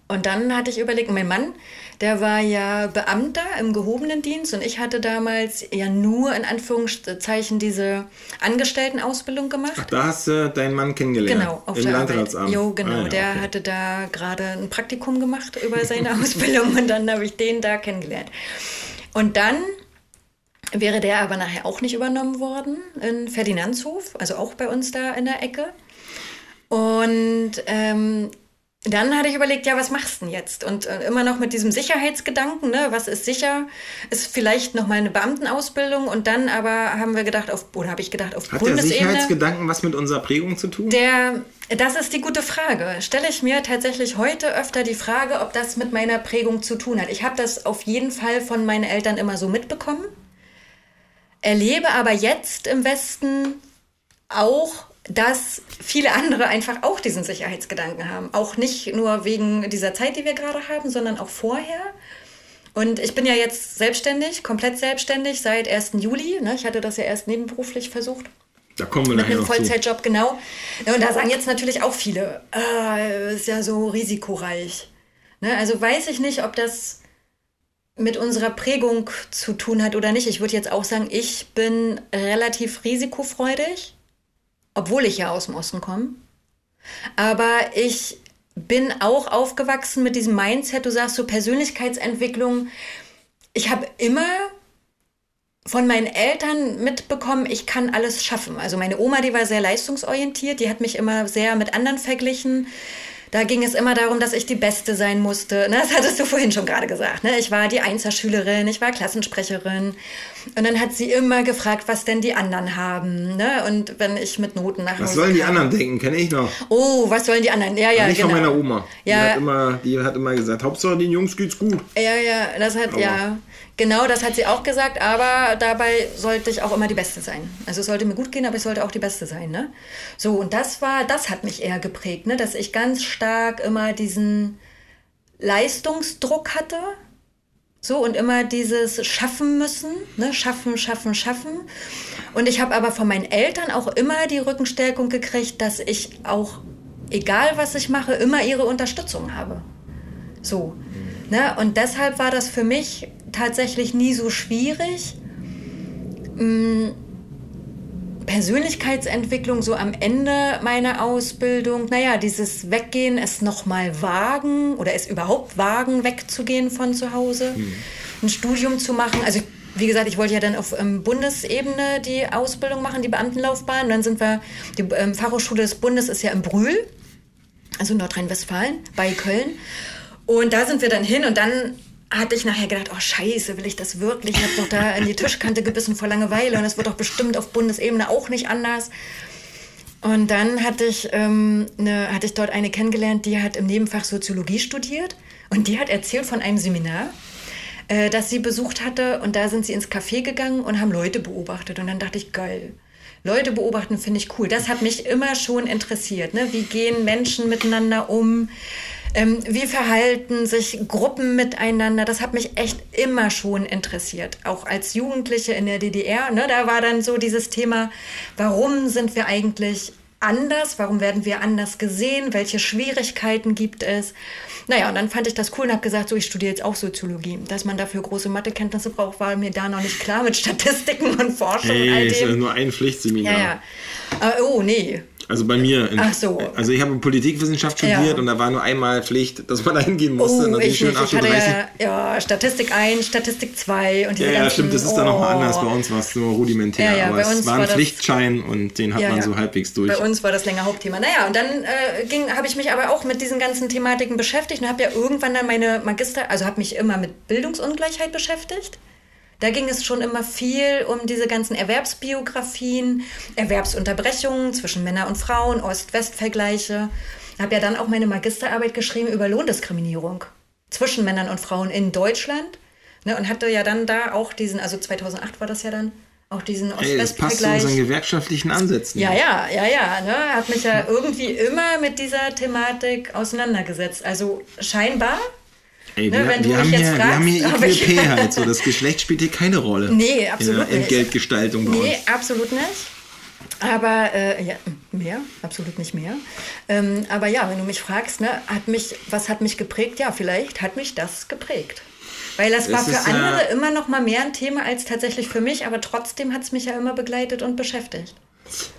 Und dann hatte ich überlegt, mein Mann, der war ja Beamter im gehobenen Dienst und ich hatte damals ja nur in Anführungszeichen diese Angestelltenausbildung gemacht. Ach, da hast du deinen Mann kennengelernt. Genau, auf Im der Landratsamt. Jo, genau. Ah, ja, der okay. hatte da gerade ein Praktikum gemacht über seine Ausbildung und dann habe ich den da kennengelernt. Und dann wäre der aber nachher auch nicht übernommen worden in Ferdinandshof, also auch bei uns da in der Ecke. Und ähm, dann hatte ich überlegt, ja, was machst du denn jetzt? Und äh, immer noch mit diesem Sicherheitsgedanken, ne? was ist sicher? Ist vielleicht noch mal eine Beamtenausbildung und dann aber haben wir gedacht, auf, oder habe ich gedacht, auf Hat Bundesebene. Hat der Sicherheitsgedanken was mit unserer Prägung zu tun? Der, das ist die gute Frage. Stelle ich mir tatsächlich heute öfter die Frage, ob das mit meiner Prägung zu tun hat. Ich habe das auf jeden Fall von meinen Eltern immer so mitbekommen, erlebe aber jetzt im Westen auch dass viele andere einfach auch diesen Sicherheitsgedanken haben. Auch nicht nur wegen dieser Zeit, die wir gerade haben, sondern auch vorher. Und ich bin ja jetzt selbstständig, komplett selbstständig seit 1. Juli. Ne? Ich hatte das ja erst nebenberuflich versucht. Da kommen wir Mit einem Vollzeitjob, genau. Und da sagen jetzt natürlich auch viele, äh, ist ja so risikoreich. Ne? Also weiß ich nicht, ob das mit unserer Prägung zu tun hat oder nicht. Ich würde jetzt auch sagen, ich bin relativ risikofreudig obwohl ich ja aus dem Osten komme. Aber ich bin auch aufgewachsen mit diesem Mindset, du sagst so Persönlichkeitsentwicklung. Ich habe immer von meinen Eltern mitbekommen, ich kann alles schaffen. Also meine Oma, die war sehr leistungsorientiert, die hat mich immer sehr mit anderen verglichen. Da ging es immer darum, dass ich die Beste sein musste. Ne, das hattest du vorhin schon gerade gesagt. Ne? Ich war die Einserschülerin, ich war Klassensprecherin. Und dann hat sie immer gefragt, was denn die anderen haben. Ne? Und wenn ich mit Noten nach Was sollen die anderen denken? Kenne ich noch. Oh, was sollen die anderen? Ja, ja, Nicht genau. von meiner Oma. Ja. Die, hat immer, die hat immer gesagt, Hauptsache den Jungs geht's gut. Ja, ja, das hat, aber. ja. Genau, das hat sie auch gesagt, aber dabei sollte ich auch immer die Beste sein. Also es sollte mir gut gehen, aber ich sollte auch die Beste sein. Ne? So, und das war, das hat mich eher geprägt, ne? dass ich ganz stark immer diesen Leistungsdruck hatte. So, und immer dieses Schaffen müssen, ne? schaffen, schaffen, schaffen. Und ich habe aber von meinen Eltern auch immer die Rückenstärkung gekriegt, dass ich auch, egal was ich mache, immer ihre Unterstützung habe. So. Ne? Und deshalb war das für mich tatsächlich nie so schwierig. Hm, Persönlichkeitsentwicklung so am Ende meiner Ausbildung, naja, dieses Weggehen, es nochmal wagen oder es überhaupt wagen, wegzugehen von zu Hause, mhm. ein Studium zu machen. Also wie gesagt, ich wollte ja dann auf ähm, Bundesebene die Ausbildung machen, die Beamtenlaufbahn. Und dann sind wir, die ähm, Fachhochschule des Bundes ist ja in Brühl, also Nordrhein-Westfalen, bei Köln. Und da sind wir dann hin und dann hatte ich nachher gedacht, oh scheiße, will ich das wirklich? Ich habe doch da in die Tischkante gebissen vor Langeweile und das wird doch bestimmt auf Bundesebene auch nicht anders. Und dann hatte ich, ähm, ne, hatte ich dort eine kennengelernt, die hat im Nebenfach Soziologie studiert und die hat erzählt von einem Seminar, äh, das sie besucht hatte und da sind sie ins Café gegangen und haben Leute beobachtet und dann dachte ich, geil. Leute beobachten finde ich cool. Das hat mich immer schon interessiert. Ne? Wie gehen Menschen miteinander um? Ähm, wie verhalten sich Gruppen miteinander? Das hat mich echt immer schon interessiert. Auch als Jugendliche in der DDR, ne, da war dann so dieses Thema, warum sind wir eigentlich anders? Warum werden wir anders gesehen? Welche Schwierigkeiten gibt es? Naja, und dann fand ich das cool und habe gesagt, so, ich studiere jetzt auch Soziologie. Dass man dafür große Mathekenntnisse braucht, war mir da noch nicht klar mit Statistiken und Forschung. Hey, und all dem. ist ja nur ein Pflichtseminar. Ja, ja. Aber, oh, nee. Also bei mir. In, Ach so. Also ich habe Politikwissenschaft studiert ja. und da war nur einmal Pflicht, dass man da hingehen musste. Oh, ich, schön ich hatte ja, ja, Statistik 1, Statistik 2 und diese Ja, ja stimmt, das ist oh. dann nochmal anders. Bei uns war es nur rudimentär. Ja, aber es war ein war Pflichtschein und den hat man so halbwegs durch. Bei uns war das länger Hauptthema. Naja, und dann äh, habe ich mich aber auch mit diesen ganzen Thematiken beschäftigt und habe ja irgendwann dann meine Magister, also habe mich immer mit Bildungsungleichheit beschäftigt. Da ging es schon immer viel um diese ganzen Erwerbsbiografien, Erwerbsunterbrechungen zwischen Männern und Frauen, Ost-West-Vergleiche. Ich habe ja dann auch meine Magisterarbeit geschrieben über Lohndiskriminierung zwischen Männern und Frauen in Deutschland. Ne, und hatte ja dann da auch diesen, also 2008 war das ja dann, auch diesen Ost-West-Vergleich. Das passt zu unseren gewerkschaftlichen Ansätzen. Ja, ja, ja, ja. Ne? Hat mich ja irgendwie immer mit dieser Thematik auseinandergesetzt. Also scheinbar Ey, ne, wir, wir, haben hier, fragst, wir haben hier IQP halt, so das Geschlecht spielt hier keine Rolle. Nee, absolut in der Entgeltgestaltung bei nee, uns. absolut nicht. Aber äh, ja, mehr, absolut nicht mehr. Ähm, aber ja, wenn du mich fragst, ne, hat mich, was hat mich geprägt? Ja, vielleicht hat mich das geprägt. Weil das, das war für andere ja, immer noch mal mehr ein Thema als tatsächlich für mich, aber trotzdem hat es mich ja immer begleitet und beschäftigt.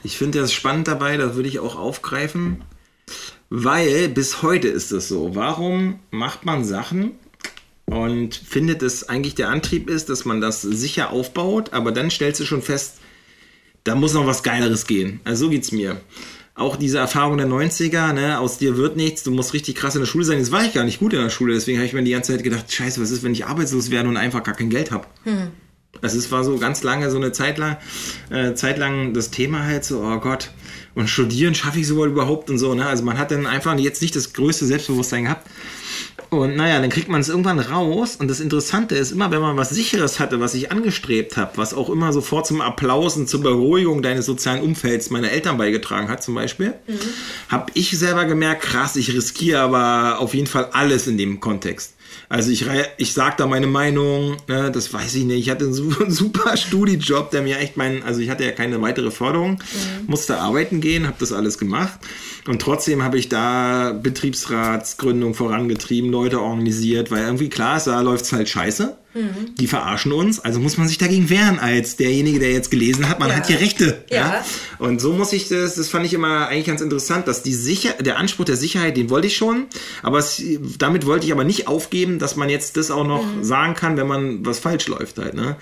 Ich finde das spannend dabei, das würde ich auch aufgreifen. Weil bis heute ist es so. Warum macht man Sachen und findet es eigentlich der Antrieb ist, dass man das sicher aufbaut, aber dann stellst du schon fest, da muss noch was Geileres gehen. Also so geht's mir. Auch diese Erfahrung der 90er, ne, aus dir wird nichts, du musst richtig krass in der Schule sein. Jetzt war ich gar nicht gut in der Schule, deswegen habe ich mir die ganze Zeit gedacht, scheiße, was ist, wenn ich arbeitslos werde und einfach gar kein Geld habe? Hm. Also es war so ganz lange, so eine Zeit lang, äh, Zeit lang das Thema halt so, oh Gott, und studieren schaffe ich sowas überhaupt und so. Ne? Also man hat dann einfach jetzt nicht das größte Selbstbewusstsein gehabt. Und naja, dann kriegt man es irgendwann raus. Und das Interessante ist, immer wenn man was Sicheres hatte, was ich angestrebt habe, was auch immer sofort zum Applaus und zur Beruhigung deines sozialen Umfelds meiner Eltern beigetragen hat, zum Beispiel, mhm. habe ich selber gemerkt, krass, ich riskiere aber auf jeden Fall alles in dem Kontext. Also ich, ich sage da meine Meinung, ne, das weiß ich nicht. Ich hatte einen super Studijob, der mir echt meinen, also ich hatte ja keine weitere Förderung, mhm. musste arbeiten gehen, habe das alles gemacht. Und trotzdem habe ich da Betriebsratsgründung vorangetrieben, Leute organisiert, weil irgendwie klar ist, da läuft es halt scheiße. Mhm. Die verarschen uns, also muss man sich dagegen wehren als derjenige, der jetzt gelesen hat, man ja. hat hier Rechte. Ja. ja. Und so muss ich das, das fand ich immer eigentlich ganz interessant, dass die Sicher der Anspruch der Sicherheit, den wollte ich schon, aber es, damit wollte ich aber nicht aufgeben, dass man jetzt das auch noch mhm. sagen kann, wenn man was falsch läuft halt. Ne?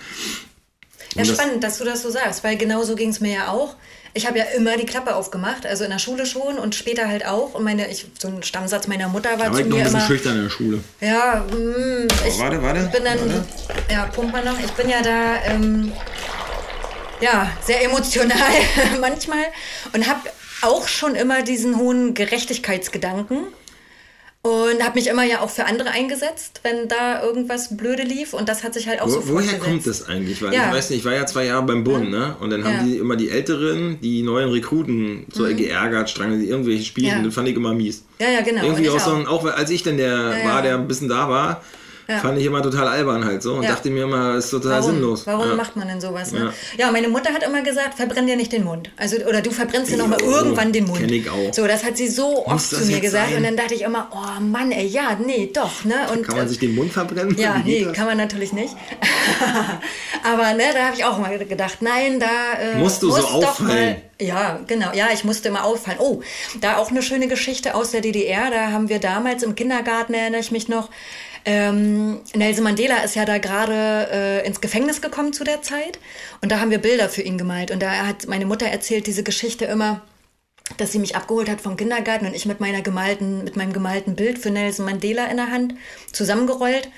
Ja, spannend, dass du das so sagst, weil genau so ging es mir ja auch ich habe ja immer die Klappe aufgemacht, also in der Schule schon und später halt auch. Und meine, ich, so ein Stammsatz meiner Mutter war Aber zu ich noch ein mir bisschen immer. schüchtern in der Schule. Ja, mm, ich warte, warte, bin dann, warte. ja, pump mal noch. Ich bin ja da, ähm, ja, sehr emotional manchmal und habe auch schon immer diesen hohen Gerechtigkeitsgedanken und habe mich immer ja auch für andere eingesetzt, wenn da irgendwas blöde lief und das hat sich halt auch so Wo, woher fortgesetzt. kommt das eigentlich? Weil Ja. ich weiß nicht, ich war ja zwei Jahre beim Bund, ne? Und dann haben Ja. Mhm. die immer die Älteren, die neuen Rekruten so geärgert, strangen die irgendwelche Spiele, Ja. das fand ich immer mies. Ja, ja, genau. Irgendwie ich auch so ein, auch als ich dann der war, der ein bisschen da war, Ja. fand ich immer total albern halt so und Ja. dachte mir immer, ist total Warum? sinnlos. Warum ja. macht man denn sowas? Ne? Ja. Meine Mutter hat immer gesagt, verbrenn dir nicht den Mund. Also, oder du verbrennst dir noch mal Jo, irgendwann den Mund. kenn ich auch. So, das hat sie so oft zu mir gesagt. sein? Und dann dachte ich immer, oh Mann, ey, ja, nee, doch. Ne? Und, Kann man sich den Mund verbrennen? ja, nee, das? kann man natürlich nicht. Aber ne, da habe ich auch immer gedacht, nein, da äh, Musst du so muss doch auffallen. Mal, ja, genau. Ja, ich musste immer auffallen. Oh, da auch eine schöne Geschichte aus der DDR. Da haben wir damals im Kindergarten, erinnere ich mich noch, ähm, Nelson Mandela ist ja da gerade äh, ins Gefängnis gekommen zu der Zeit. Und da haben wir Bilder für ihn gemalt. Und da hat meine Mutter erzählt diese Geschichte immer dass sie mich abgeholt hat vom Kindergarten und ich mit meiner gemalten, mit meinem gemalten Bild für Nelson Mandela in der Hand zusammengerollt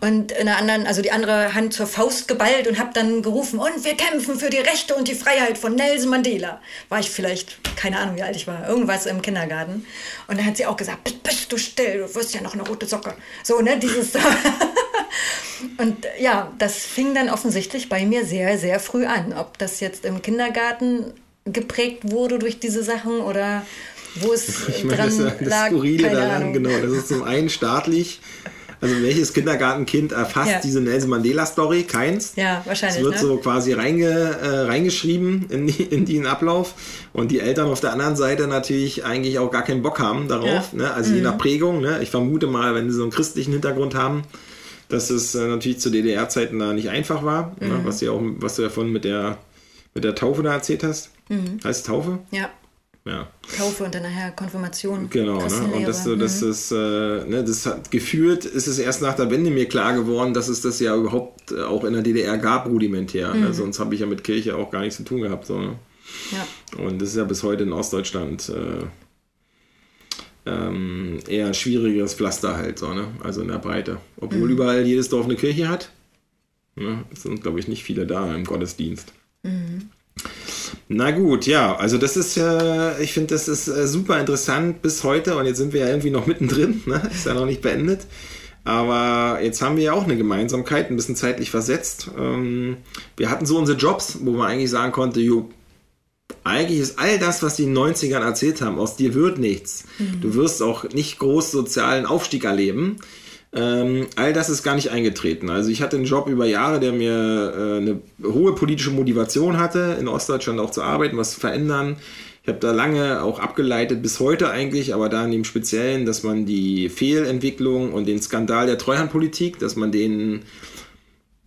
und in der anderen, also die andere Hand zur Faust geballt und habe dann gerufen, und wir kämpfen für die Rechte und die Freiheit von Nelson Mandela. War ich vielleicht, keine Ahnung, wie alt ich war, irgendwas im Kindergarten. Und dann hat sie auch gesagt, bist, bist du still, du wirst ja noch eine rote Socke. So, ne, dieses... Und äh, ja, das fing dann offensichtlich bei mir sehr, sehr früh an. Ob das jetzt im Kindergarten geprägt wurde durch diese Sachen oder wo es Ich meine, dran das, das lag, Skurrile keine daran, Ahnung. genau. Das ist zum einen staatlich. Also welches Kindergartenkind erfasst Ja. diese Nelson Mandela-Story? Keins. Ja, wahrscheinlich, Es wird ne? so quasi reinge, äh, reingeschrieben in, die, in den Ablauf. Und die Eltern auf der anderen Seite natürlich eigentlich auch gar keinen Bock haben darauf. Ja. Mhm. Ne? Also je nach Prägung. Ne? Ich vermute mal, wenn sie so einen christlichen Hintergrund haben, dass es äh, natürlich zu DDR-Zeiten da nicht einfach war. Ne? Mhm. Was, ja auch, was du davon mit der, mit der Taufe da erzählt hast. Mhm. Heißt Taufe? Ja, Ja. Taufe und dann nachher Konfirmation. Genau, ne? Und das, so, das Mhm. ist, äh, ne, das hat gefühlt, ist es erst nach der Wende mir klar geworden, dass es das ja überhaupt äh, auch in der DDR gab, rudimentär. Mhm. Ne? Sonst habe ich ja mit Kirche auch gar nichts zu tun gehabt. So, ne? ja. Und das ist ja bis heute in Ostdeutschland äh, ähm, eher ein schwierigeres Pflaster halt, so, ne? also in der Breite. Obwohl überall jedes Dorf eine Kirche hat. Ne? Es sind, glaube ich, nicht viele da im Gottesdienst. Na gut, ja, also das ist ja, ich finde, das ist äh, super interessant bis heute und jetzt sind wir ja irgendwie noch mittendrin, ne? ist ja noch nicht beendet. Aber jetzt haben wir ja auch eine Gemeinsamkeit, ein bisschen zeitlich versetzt. Ähm, wir hatten so unsere Jobs, wo man eigentlich sagen konnte, jo, eigentlich ist all das, was die in den 90ern erzählt haben, aus dir wird nichts. Du wirst auch nicht groß sozialen Aufstieg erleben. Ähm, all das ist gar nicht eingetreten. Also ich hatte einen Job über Jahre, der mir äh, eine hohe politische Motivation hatte, in Ostdeutschland auch zu arbeiten, was zu verändern. Ich habe da lange auch abgeleitet, bis heute eigentlich, aber da in dem Speziellen, dass man die Fehlentwicklung und den Skandal der Treuhandpolitik, dass man den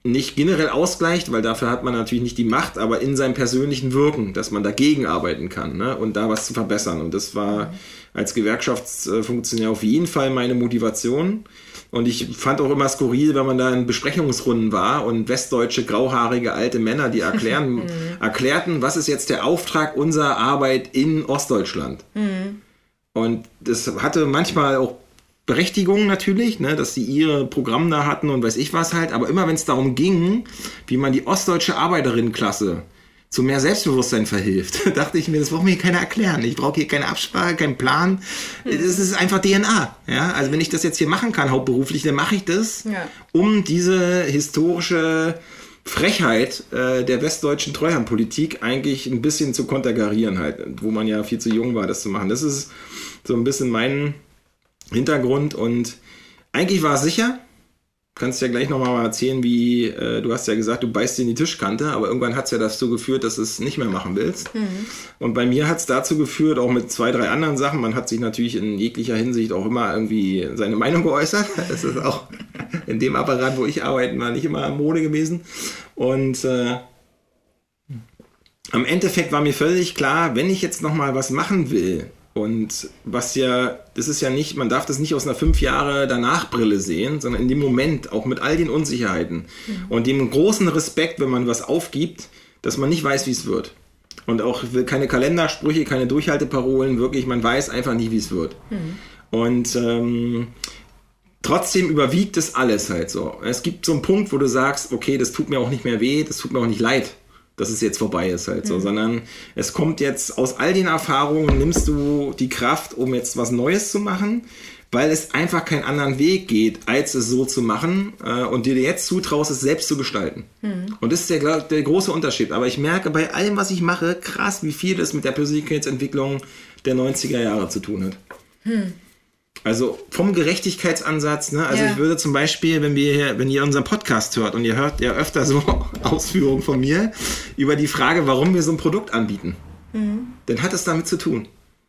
nicht generell ausgleicht, weil dafür hat man natürlich nicht die Macht, aber in seinem persönlichen Wirken, dass man dagegen arbeiten kann ne? und da was zu verbessern. Und das war als Gewerkschaftsfunktionär auf jeden Fall meine Motivation. Und ich fand auch immer skurril, wenn man da in Besprechungsrunden war und westdeutsche, grauhaarige alte Männer, die erklären, erklärten, was ist jetzt der Auftrag unserer Arbeit in Ostdeutschland. Und das hatte manchmal auch Berechtigung natürlich, ne, dass sie ihre Programme da hatten und weiß ich was halt, aber immer wenn es darum ging, wie man die ostdeutsche Arbeiterinnenklasse zu mehr Selbstbewusstsein verhilft, dachte ich mir, das braucht mir hier keiner erklären. Ich brauche hier keine Absprache, keinen Plan. Das ist einfach DNA. Ja? Also wenn ich das jetzt hier machen kann, hauptberuflich, dann mache ich das, Ja. um diese historische Frechheit äh, der westdeutschen Treuhandpolitik eigentlich ein bisschen zu konterkarieren halt, wo man ja viel zu jung war, das zu machen. Das ist so ein bisschen mein Hintergrund und eigentlich war es sicher. Kannst ja gleich nochmal erzählen, wie äh, du hast ja gesagt, du beißt in die Tischkante, aber irgendwann hat es ja dazu geführt, dass du es nicht mehr machen willst. Und bei mir hat es dazu geführt, auch mit zwei, drei anderen Sachen. Man hat sich natürlich in jeglicher Hinsicht auch immer irgendwie seine Meinung geäußert. Das ist auch in dem Apparat, wo ich arbeite, war nicht immer Mode gewesen. Und äh, am Endeffekt war mir völlig klar, wenn ich jetzt nochmal was machen will, und was ja, das ist ja nicht, man darf das nicht aus einer fünf Jahre danach Brille sehen, sondern in dem Moment, auch mit all den Unsicherheiten und dem großen Respekt, wenn man was aufgibt, dass man nicht weiß, wie es wird. Und auch keine Kalendersprüche, keine Durchhalteparolen, wirklich, man weiß einfach nicht, wie es wird. Mhm. Und ähm, trotzdem überwiegt es alles halt so. Es gibt so einen Punkt, wo du sagst, okay, das tut mir auch nicht mehr weh, das tut mir auch nicht leid, dass es jetzt vorbei ist halt so, mhm. sondern es kommt jetzt aus all den Erfahrungen, nimmst du die Kraft, um jetzt was Neues zu machen, weil es einfach keinen anderen Weg geht, als es so zu machen äh, und dir jetzt zutraust, es selbst zu gestalten. Mhm. Und das ist der, der große Unterschied. Aber ich merke bei allem, was ich mache, krass, wie viel das mit der Persönlichkeitsentwicklung der 90er Jahre zu tun hat. Mhm. Also vom Gerechtigkeitsansatz, ne? Also ja. ich würde zum Beispiel, wenn wir hier, wenn ihr unseren Podcast hört und ihr hört ja öfter so Ausführungen von mir über die Frage, warum wir so ein Produkt anbieten, mhm. dann hat es damit zu tun.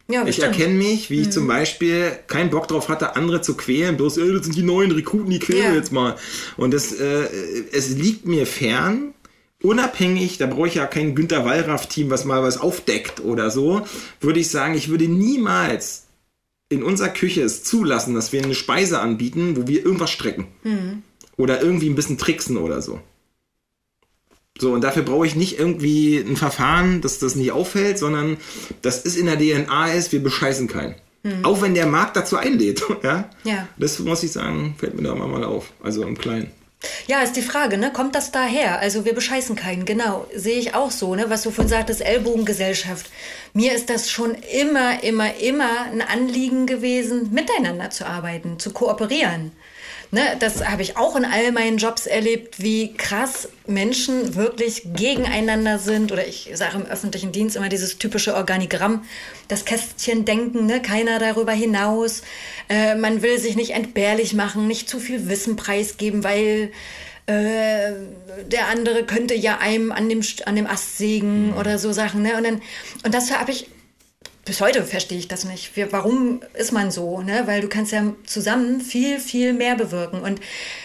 Ja, ich erkenne mich, wie ich mhm. zum Beispiel keinen Bock drauf hatte, andere zu quälen, bloß, ey, das sind die neuen Rekruten, die quälen ja. jetzt mal. Und das, äh, es liegt mir fern, unabhängig, da brauche ich ja kein Günter Wallraff-Team, was mal was aufdeckt oder so, würde ich sagen, ich würde niemals in unserer Küche es zulassen, dass wir eine Speise anbieten, wo wir irgendwas strecken. Mhm. Oder irgendwie ein bisschen tricksen oder so. So, und dafür brauche ich nicht irgendwie ein Verfahren, dass das nicht auffällt, sondern das ist in der DNA ist, wir bescheißen keinen. Mhm. Auch wenn der Markt dazu einlädt. ja? ja. Das muss ich sagen, fällt mir da mal auf. Also im Kleinen. Ja, ist die Frage, ne? Kommt das daher? Also wir bescheißen keinen, genau. Sehe ich auch so, ne? Was du vorhin sagtest, Ellbogengesellschaft. Mir ist das schon immer, immer, immer ein Anliegen gewesen, miteinander zu arbeiten, zu kooperieren. Ne, das habe ich auch in all meinen Jobs erlebt, wie krass Menschen wirklich gegeneinander sind. Oder ich sage im öffentlichen Dienst immer dieses typische Organigramm, das Kästchen denken, ne? keiner darüber hinaus. Äh, man will sich nicht entbehrlich machen, nicht zu viel Wissen preisgeben, weil äh, der andere könnte ja einem an dem, an dem Ast sägen mhm. oder so Sachen. Ne? Und, dann, und das habe ich bis heute verstehe ich das nicht. warum ist man so? Ne? Weil du kannst ja zusammen viel, viel mehr bewirken. Und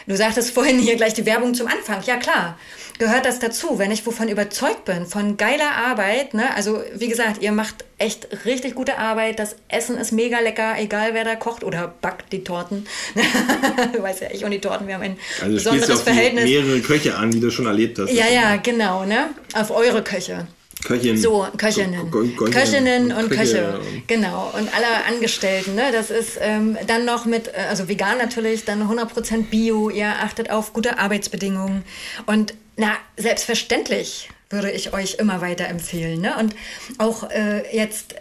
du sagtest vorhin hier gleich die Werbung zum Anfang. Ja klar, gehört das dazu. Wenn ich wovon überzeugt bin, von geiler Arbeit, ne? also wie gesagt, ihr macht echt richtig gute Arbeit. Das Essen ist mega lecker, egal wer da kocht oder backt die Torten. du weißt ja, ich und die Torten, wir haben ein also besonderes auf Verhältnis. mehrere Köche an, die du schon erlebt hast. Ja, ja, genau. Ne? Auf eure Köche. Köchin. So, Köchinnen. So, Köchinnen und Köche. Genau. Und alle Angestellten. Ne? Das ist ähm, dann noch mit, äh, also vegan natürlich, dann 100% Bio. Ihr achtet auf gute Arbeitsbedingungen. Und na, selbstverständlich würde ich euch immer weiter empfehlen. Ne? Und auch äh, jetzt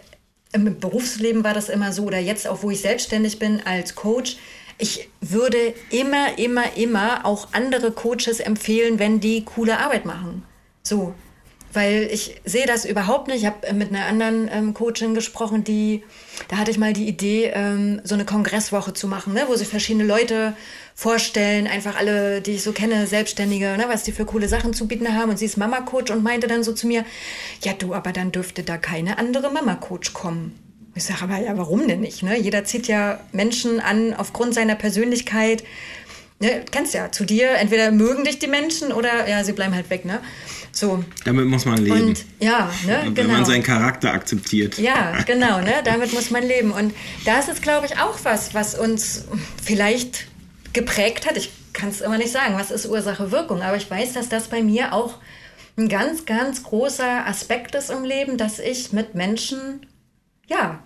im Berufsleben war das immer so, oder jetzt auch, wo ich selbstständig bin als Coach, ich würde immer, immer, immer auch andere Coaches empfehlen, wenn die coole Arbeit machen. So, weil ich sehe das überhaupt nicht. Ich habe mit einer anderen ähm, Coachin gesprochen, die, da hatte ich mal die Idee, ähm, so eine Kongresswoche zu machen, ne, wo sich verschiedene Leute vorstellen, einfach alle, die ich so kenne, Selbstständige, ne, was die für coole Sachen zu bieten haben. Und sie ist Mama-Coach und meinte dann so zu mir, ja du, aber dann dürfte da keine andere Mama-Coach kommen. Ich sage aber, ja, warum denn nicht? Ne? Jeder zieht ja Menschen an aufgrund seiner Persönlichkeit. Ne, kennst ja, zu dir, entweder mögen dich die Menschen oder ja, sie bleiben halt weg, ne? So. Damit muss man leben. Und ja, ne, Wenn genau. man seinen Charakter akzeptiert. Ja, genau, ne, damit muss man leben. Und das ist, glaube ich, auch was, was uns vielleicht geprägt hat. Ich kann es immer nicht sagen, was ist Ursache Wirkung, aber ich weiß, dass das bei mir auch ein ganz, ganz großer Aspekt ist im Leben, dass ich mit Menschen, ja,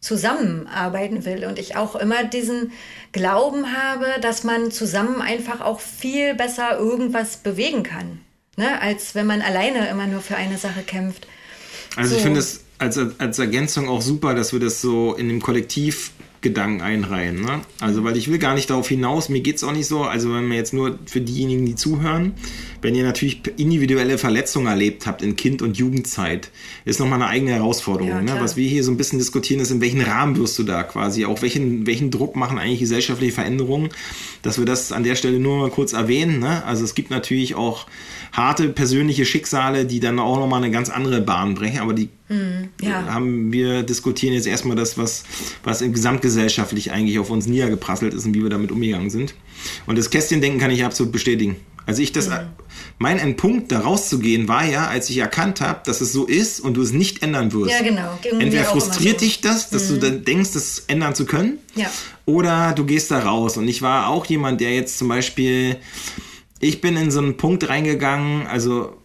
zusammenarbeiten will und ich auch immer diesen Glauben habe, dass man zusammen einfach auch viel besser irgendwas bewegen kann ne? als wenn man alleine immer nur für eine Sache kämpft. Also so. ich finde es als, als Ergänzung auch super, dass wir das so in dem Kollektiv Gedanken einreihen. Ne? Also, weil ich will gar nicht darauf hinaus, mir geht es auch nicht so, also wenn wir jetzt nur für diejenigen, die zuhören, wenn ihr natürlich individuelle Verletzungen erlebt habt in Kind- und Jugendzeit, ist nochmal eine eigene Herausforderung. Ja, ne? Was wir hier so ein bisschen diskutieren, ist, in welchen Rahmen wirst du da quasi, auch welchen, welchen Druck machen eigentlich gesellschaftliche Veränderungen, dass wir das an der Stelle nur mal kurz erwähnen. Ne? Also es gibt natürlich auch harte persönliche Schicksale, die dann auch nochmal eine ganz andere Bahn brechen, aber die mm, ja. haben wir diskutieren jetzt erstmal das, was, was gesamtgesellschaftlich eigentlich auf uns niedergeprasselt ist und wie wir damit umgegangen sind. Und das Kästchendenken kann ich absolut bestätigen. Also ich das, mm. mein Endpunkt, da rauszugehen, war ja, als ich erkannt habe, dass es so ist und du es nicht ändern wirst. Ja, genau. Ging Entweder frustriert dich das, dass mm. du mhm. dann denkst, das ändern zu können. Ja. Oder du gehst da raus. Und ich war auch jemand, der jetzt zum Beispiel ich bin in so einen Punkt reingegangen, also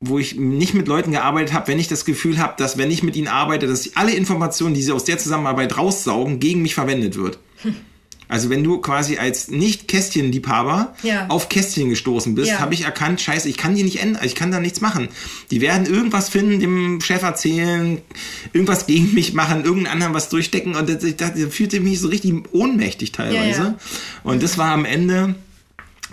wo ich nicht mit Leuten gearbeitet habe, wenn ich das Gefühl habe, dass wenn ich mit ihnen arbeite, dass alle Informationen, die sie aus der Zusammenarbeit raussaugen, gegen mich verwendet wird. Hm. Also wenn du quasi als nicht Kästchenliebhaber ja. auf Kästchen gestoßen bist, ja. habe ich erkannt, scheiße, ich kann die nicht ändern, ich kann da nichts machen. Die werden irgendwas finden, dem Chef erzählen, irgendwas gegen mich machen, irgendeinen anderen was durchstecken und das, das, das fühlte mich so richtig ohnmächtig teilweise. Ja, und das war am Ende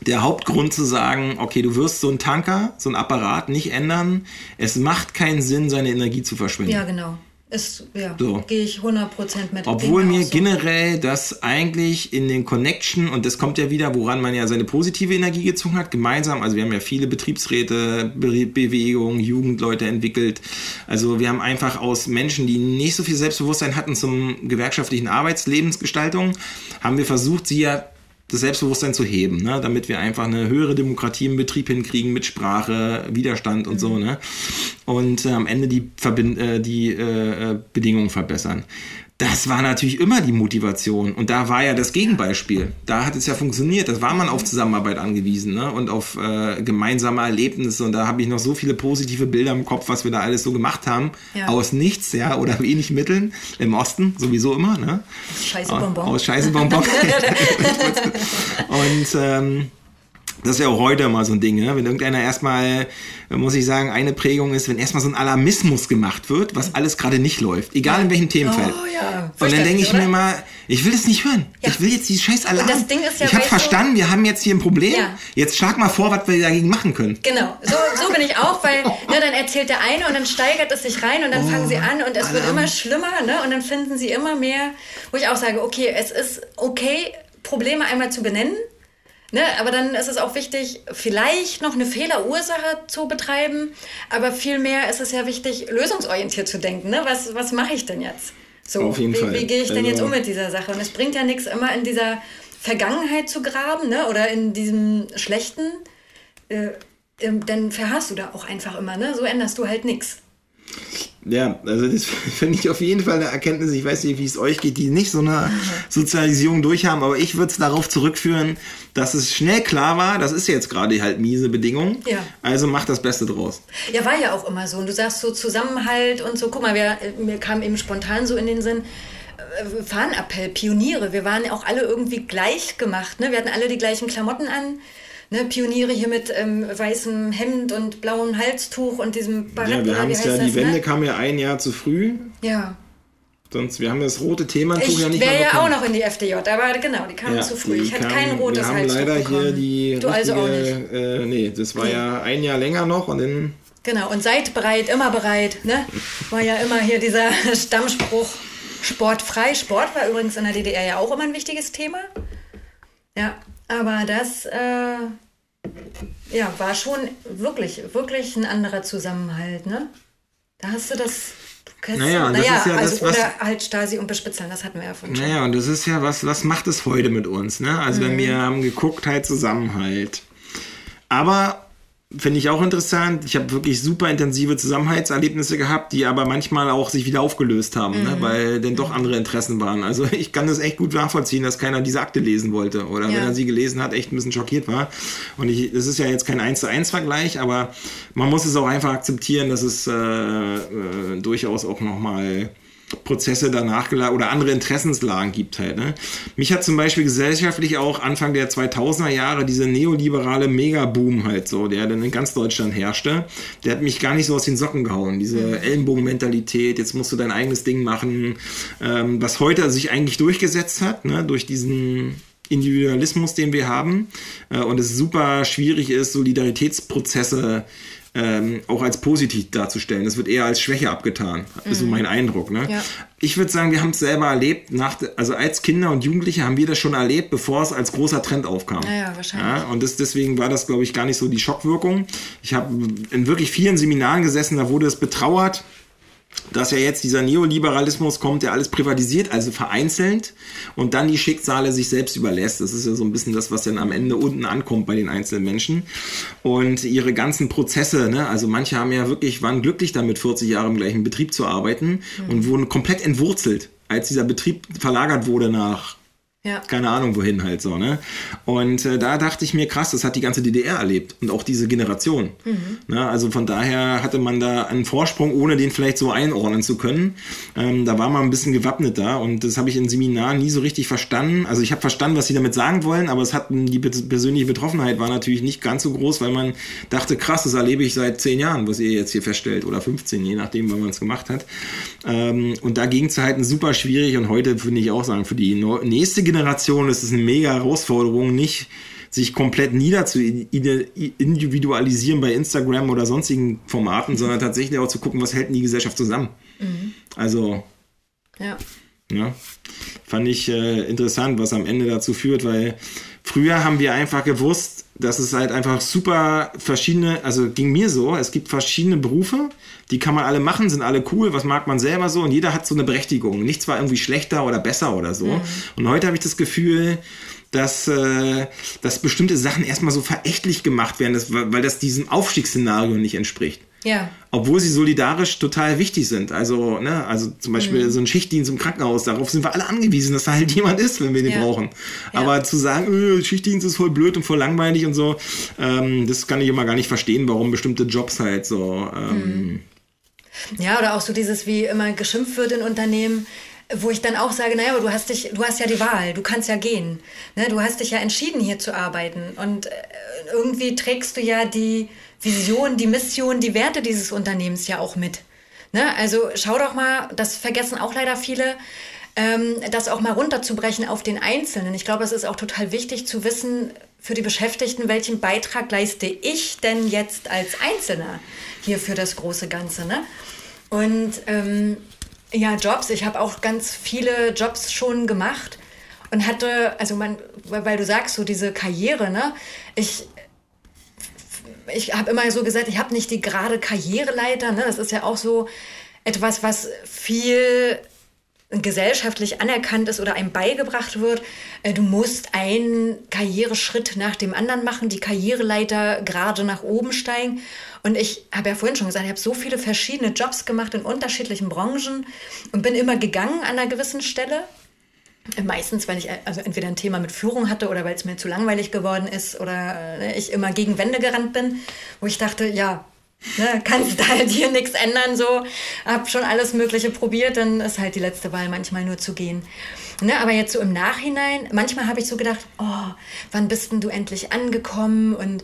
der Hauptgrund zu sagen, okay, du wirst so einen Tanker, so einen Apparat nicht ändern. Es macht keinen Sinn, seine Energie zu verschwenden. Ja, genau. Ist, ja, so. gehe ich 100% mit. Obwohl mir so. generell das eigentlich in den Connection, und das kommt ja wieder, woran man ja seine positive Energie gezogen hat, gemeinsam, also wir haben ja viele Betriebsräte, Be Bewegungen, Jugendleute entwickelt. Also wir haben einfach aus Menschen, die nicht so viel Selbstbewusstsein hatten zum gewerkschaftlichen Arbeitslebensgestaltung, haben wir versucht, sie ja das Selbstbewusstsein zu heben, ne? damit wir einfach eine höhere Demokratie im Betrieb hinkriegen mit Sprache, Widerstand und mhm. so, ne? Und äh, am Ende die, Verbind äh, die äh, äh Bedingungen verbessern das war natürlich immer die Motivation. Und da war ja das Gegenbeispiel. Da hat es ja funktioniert. Da war man auf Zusammenarbeit angewiesen ne? und auf äh, gemeinsame Erlebnisse. Und da habe ich noch so viele positive Bilder im Kopf, was wir da alles so gemacht haben. Ja. Aus nichts, ja, oder wenig Mitteln. Im Osten sowieso immer. Ne? Scheiße Bonbon. Aus Scheiße Bonbon. und ähm, das ist ja auch heute mal so ein Ding, ne? wenn irgendeiner erstmal, muss ich sagen, eine Prägung ist, wenn erstmal so ein Alarmismus gemacht wird, was alles gerade nicht läuft, egal in welchem Themenfeld. Oh, ja. Und dann denke ich oder? mir mal, ich will es nicht hören. Ja. Ich will jetzt die scheiß Alarm. Das Ding ist ja, ich habe verstanden, wir haben jetzt hier ein Problem. Ja. Jetzt schlag mal vor, was wir dagegen machen können. Genau, so, so bin ich auch, weil ne, dann erzählt der eine und dann steigert es sich rein und dann oh, fangen sie an und es Alarm. wird immer schlimmer ne? und dann finden sie immer mehr, wo ich auch sage, okay, es ist okay, Probleme einmal zu benennen Ne, aber dann ist es auch wichtig, vielleicht noch eine Fehlerursache zu betreiben, aber vielmehr ist es ja wichtig, lösungsorientiert zu denken. Ne? Was, was mache ich denn jetzt? So, Auf jeden wie, Fall. wie gehe ich denn also, jetzt um mit dieser Sache? Und es bringt ja nichts, immer in dieser Vergangenheit zu graben ne? oder in diesem Schlechten, äh, dann verharrst du da auch einfach immer. Ne? So änderst du halt nichts. Ja, also das finde ich auf jeden Fall eine Erkenntnis. Ich weiß nicht, wie es euch geht, die nicht so eine Sozialisierung durchhaben, aber ich würde es darauf zurückführen, dass es schnell klar war, das ist jetzt gerade halt miese Bedingung. Ja. Also mach das Beste draus. Ja, war ja auch immer so. Und du sagst so Zusammenhalt und so. Guck mal, wir, mir kam eben spontan so in den Sinn, äh, Fahnenappell, Pioniere. Wir waren auch alle irgendwie gleich gemacht. Ne? Wir hatten alle die gleichen Klamotten an ne, Pioniere hier mit ähm, weißem Hemd und blauem Halstuch und diesem Barett. Ja, wir haben es ja, die das, Wende ne? kam ja ein Jahr zu früh. Ja. Sonst, wir haben das rote Thema ich ja nicht Ich wäre ja auch noch in die FDJ, aber genau, die kamen ja, zu früh. Ich hatte kein rotes Wir haben leider bekommen. hier die Du also auch nicht. Äh, nee, das war nee. ja ein Jahr länger noch und dann... Genau, und seid bereit, immer bereit, ne? War ja immer hier dieser Stammspruch, sportfrei. Sport war übrigens in der DDR ja auch immer ein wichtiges Thema. Ja, aber das äh, ja, war schon wirklich, wirklich ein anderer Zusammenhalt, ne? Da hast du das. Du naja, das naja, ist ja also, das, was, oder halt Stasi und Bespitzeln, das hatten wir ja von schon. Naja, und das ist ja was, was macht es heute mit uns, ne? Also, mhm. wenn wir haben geguckt, halt Zusammenhalt. Aber Finde ich auch interessant. Ich habe wirklich super intensive Zusammenhaltserlebnisse gehabt, die aber manchmal auch sich wieder aufgelöst haben, ne? mhm. ne? weil denn doch andere Interessen waren. Also ich kann das echt gut nachvollziehen, dass keiner diese Akte lesen wollte oder ja. wenn er sie gelesen hat, echt ein bisschen schockiert war. Und ich, das ist ja jetzt kein 1 zu 1 Vergleich, aber man muss es auch einfach akzeptieren, dass es äh, äh, durchaus auch nochmal Prozesse danach oder andere Interessenslagen gibt halt. Ne? Mich hat zum Beispiel gesellschaftlich auch Anfang der 2000er Jahre diese neoliberale Megaboom halt so, der dann in ganz Deutschland herrschte, der hat mich gar nicht so aus den Socken gehauen. Diese mhm. Ellenbogenmentalität, jetzt musst du dein eigenes Ding machen, ähm, was heute sich eigentlich durchgesetzt hat, ne? durch diesen Individualismus, den wir haben äh, und es super schwierig ist, Solidaritätsprozesse ähm, auch als positiv darzustellen. Das wird eher als Schwäche abgetan, mhm. ist so mhm. mein Eindruck. Ne? Ja. Ich würde sagen, wir haben es selber erlebt, nach, also als Kinder und Jugendliche haben wir das schon erlebt, bevor es als großer Trend aufkam. Ja, wahrscheinlich. Ja, und das, deswegen war das, glaube ich, gar nicht so die Schockwirkung. Ich habe in wirklich vielen Seminaren gesessen, da wurde es betrauert, dass ja jetzt dieser Neoliberalismus kommt, der alles privatisiert, also vereinzelt und dann die Schicksale sich selbst überlässt. Das ist ja so ein bisschen das, was dann am Ende unten ankommt bei den einzelnen Menschen. Und ihre ganzen Prozesse, ne? also manche haben ja wirklich, waren glücklich damit, 40 Jahre im gleichen Betrieb zu arbeiten mhm. und wurden komplett entwurzelt, als dieser Betrieb verlagert wurde nach Ja. Keine Ahnung wohin halt so, ne? Und äh, da dachte ich mir, krass, das hat die ganze DDR erlebt und auch diese Generation. Mhm. Ne? Also von daher hatte man da einen Vorsprung, ohne den vielleicht so einordnen zu können. Ähm, da war man ein bisschen gewappnet da und das habe ich in Seminaren nie so richtig verstanden. Also ich habe verstanden, was sie damit sagen wollen, aber es hat die persönliche Betroffenheit war natürlich nicht ganz so groß, weil man dachte, krass, das erlebe ich seit zehn Jahren, was ihr jetzt hier feststellt, oder 15, je nachdem, wann man es gemacht hat. Ähm, und dagegen zu halten, super schwierig und heute finde ich auch sagen, für die nächste Generation Generation ist es eine mega Herausforderung, nicht sich komplett nieder zu individualisieren bei Instagram oder sonstigen Formaten, sondern tatsächlich auch zu gucken, was hält denn die Gesellschaft zusammen. Mhm. Also, ja. ja. Fand ich äh, interessant, was am Ende dazu führt, weil früher haben wir einfach gewusst, dass es halt einfach super verschiedene, also ging mir so, es gibt verschiedene Berufe, die kann man alle machen, sind alle cool, was mag man selber so und jeder hat so eine Berechtigung. Nichts war irgendwie schlechter oder besser oder so. Mhm. Und heute habe ich das Gefühl, dass, äh, dass bestimmte Sachen erstmal so verächtlich gemacht werden, dass, weil das diesem Aufstiegsszenario nicht entspricht. Ja. Obwohl sie solidarisch total wichtig sind. Also, ne, also zum Beispiel mhm. so ein Schichtdienst im Krankenhaus, darauf sind wir alle angewiesen, dass da halt jemand ist, wenn wir den ja. brauchen. Ja. Aber zu sagen, öh, Schichtdienst ist voll blöd und voll langweilig und so, ähm, das kann ich immer gar nicht verstehen, warum bestimmte Jobs halt so. Ähm, mhm. Ja, oder auch so dieses, wie immer geschimpft wird in Unternehmen wo ich dann auch sage, naja, aber du hast dich, du hast ja die Wahl, du kannst ja gehen. Ne? Du hast dich ja entschieden, hier zu arbeiten. Und äh, irgendwie trägst du ja die Vision, die Mission, die Werte dieses Unternehmens ja auch mit. Ne? Also schau doch mal, das vergessen auch leider viele, ähm, das auch mal runterzubrechen auf den Einzelnen. Ich glaube, es ist auch total wichtig zu wissen für die Beschäftigten, welchen Beitrag leiste ich denn jetzt als Einzelner hier für das große Ganze. Ne? Und ähm, ja, Jobs. Ich habe auch ganz viele Jobs schon gemacht und hatte, also man, weil du sagst, so diese Karriere, ne? Ich, ich habe immer so gesagt, ich habe nicht die gerade Karriereleiter, ne? Das ist ja auch so etwas, was viel gesellschaftlich anerkannt ist oder einem beigebracht wird, äh, du musst einen Karriereschritt nach dem anderen machen, die Karriereleiter gerade nach oben steigen. Und ich habe ja vorhin schon gesagt, ich habe so viele verschiedene Jobs gemacht in unterschiedlichen Branchen und bin immer gegangen an einer gewissen Stelle. Meistens, weil ich also entweder ein Thema mit Führung hatte oder weil es mir zu langweilig geworden ist oder äh, ich immer gegen Wände gerannt bin, wo ich dachte, ja, Ne, kannst halt hier nichts ändern, so. Hab schon alles Mögliche probiert, dann ist halt die letzte Wahl manchmal nur zu gehen. Ne, aber jetzt so im Nachhinein, manchmal habe ich so gedacht, oh, wann bist denn du endlich angekommen und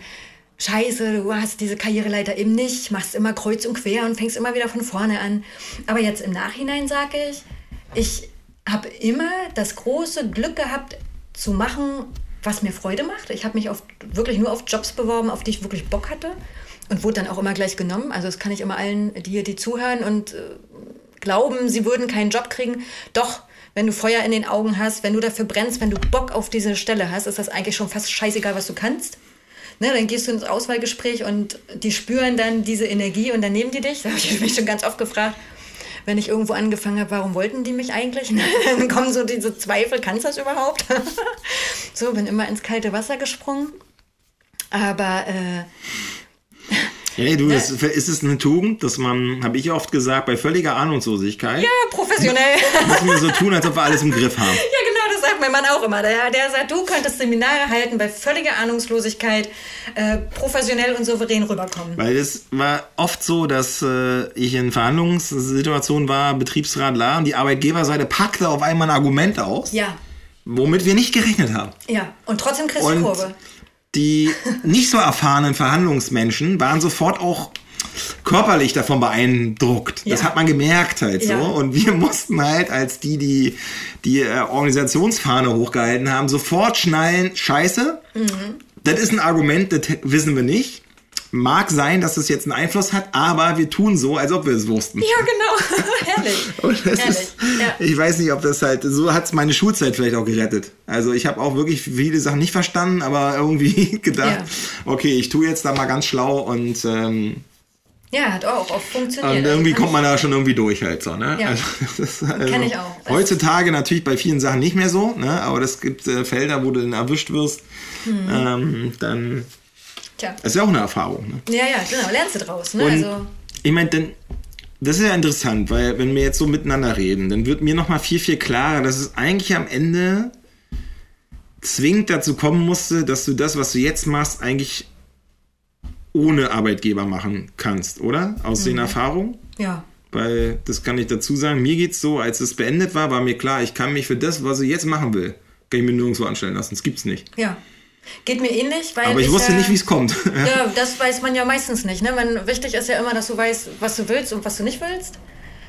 Scheiße, du hast diese Karriereleiter eben nicht, machst immer kreuz und quer und fängst immer wieder von vorne an. Aber jetzt im Nachhinein sage ich, ich habe immer das große Glück gehabt, zu machen, was mir Freude macht. Ich habe mich auf, wirklich nur auf Jobs beworben, auf die ich wirklich Bock hatte und wurde dann auch immer gleich genommen. Also das kann ich immer allen, die, die zuhören und äh, glauben, sie würden keinen Job kriegen. Doch, wenn du Feuer in den Augen hast, wenn du dafür brennst, wenn du Bock auf diese Stelle hast, ist das eigentlich schon fast scheißegal, was du kannst. Ne, dann gehst du ins Auswahlgespräch und die spüren dann diese Energie und dann nehmen die dich. Da habe ich mich schon ganz oft gefragt, wenn ich irgendwo angefangen habe, warum wollten die mich eigentlich? dann kommen so diese Zweifel, kannst du das überhaupt? so, bin immer ins kalte Wasser gesprungen. Aber äh, Hey, du, das, ist es eine Tugend, dass man, habe ich oft gesagt, bei völliger Ahnungslosigkeit. Ja, professionell. Müssen wir so tun, als ob wir alles im Griff haben. Ja, genau, das sagt mein Mann auch immer. Der, der sagt, du könntest Seminare halten bei völliger Ahnungslosigkeit, äh, professionell und souverän rüberkommen. Weil es war oft so, dass äh, ich in Verhandlungssituationen war, Betriebsrat la, und die Arbeitgeberseite packte auf einmal ein Argument aus. Ja. Womit wir nicht gerechnet haben. Ja, und trotzdem kriegst du Kurve die nicht so erfahrenen Verhandlungsmenschen waren sofort auch körperlich davon beeindruckt. Ja. Das hat man gemerkt halt so. Ja. Und wir mussten halt als die, die die äh, Organisationsfahne hochgehalten haben, sofort schnallen, scheiße, mhm. das ist ein Argument, das wissen wir nicht. Mag sein, dass es jetzt einen Einfluss hat, aber wir tun so, als ob wir es wussten. Ja, genau. Herrlich. Das Herrlich. Ist, ja. Ich weiß nicht, ob das halt, so hat es meine Schulzeit vielleicht auch gerettet. Also ich habe auch wirklich viele Sachen nicht verstanden, aber irgendwie gedacht, ja. okay, ich tue jetzt da mal ganz schlau und ähm, ja, hat auch oft funktioniert. Und irgendwie kommt man da schon irgendwie durch halt so, ne? Ja. Also, also, Kenn ich auch. Heutzutage natürlich bei vielen Sachen nicht mehr so, ne? Aber es gibt äh, Felder, wo du dann erwischt wirst, mhm. ähm, dann Tja. Das ist ja auch eine Erfahrung. Ne? Ja, ja, genau. Lernst du draus. Ne? also ich meine, denn das ist ja interessant, weil wenn wir jetzt so miteinander reden, dann wird mir nochmal viel, viel klarer, dass es eigentlich am Ende zwingend dazu kommen musste, dass du das, was du jetzt machst, eigentlich ohne Arbeitgeber machen kannst, oder? Aus mhm. den Erfahrungen? Ja. Weil, das kann ich dazu sagen, mir geht es so, als es beendet war, war mir klar, ich kann mich für das, was ich jetzt machen will, kann ich mir nirgendwo anstellen lassen. Das gibt's nicht. Ja. Geht mir ähnlich, weil. Aber ich, ich wusste äh, nicht, wie es kommt. ja, das weiß man ja meistens nicht. Ne? Man, wichtig ist ja immer, dass du weißt, was du willst und was du nicht willst.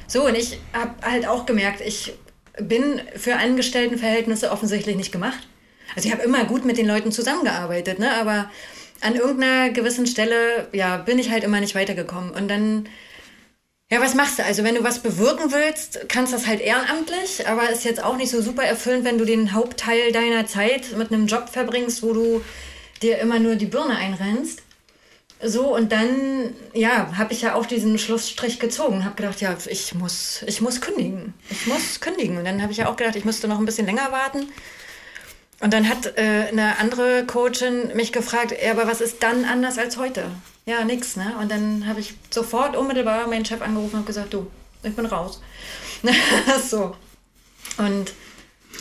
So, und ich habe halt auch gemerkt, ich bin für Angestelltenverhältnisse offensichtlich nicht gemacht. Also ich habe immer gut mit den Leuten zusammengearbeitet, ne? aber an irgendeiner gewissen Stelle, ja, bin ich halt immer nicht weitergekommen. Und dann, ja, was machst du? Also wenn du was bewirken willst, kannst das halt ehrenamtlich, aber ist jetzt auch nicht so super erfüllend, wenn du den Hauptteil deiner Zeit mit einem Job verbringst, wo du dir immer nur die Birne einrennst. So, und dann, ja, habe ich ja auch diesen Schlussstrich gezogen. Habe gedacht, ja, ich muss, ich muss kündigen. Ich muss kündigen. Und dann habe ich ja auch gedacht, ich müsste noch ein bisschen länger warten. Und dann hat äh, eine andere Coachin mich gefragt, ja, aber was ist dann anders als heute? Ja, nix, ne? Und dann habe ich sofort unmittelbar meinen Chef angerufen und gesagt, du, ich bin raus. so. Und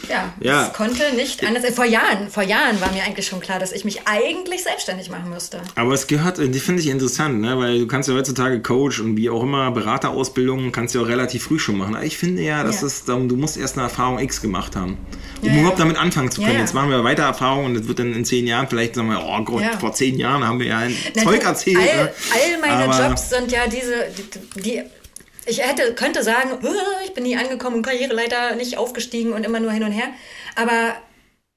ja, ja. es konnte nicht anders. Vor Jahren, vor Jahren war mir eigentlich schon klar, dass ich mich eigentlich selbstständig machen müsste. Aber es gehört, die finde ich interessant, ne? weil du kannst ja heutzutage Coach und wie auch immer Beraterausbildungen kannst du auch relativ früh schon machen. Aber ich finde ja, dass ja. es du musst erst eine Erfahrung X gemacht haben, um ja, überhaupt damit anfangen zu können. Jetzt machen wir weiter Erfahrungen und das wird dann in zehn Jahren vielleicht sagen wir, oh Gott, vor zehn Jahren haben wir ja ein Na, Zeug erzählt. All, ne? all meine Aber Jobs sind ja diese, die, die ich hätte, könnte sagen, ich bin nie angekommen, Karriereleiter nicht aufgestiegen und immer nur hin und her. Aber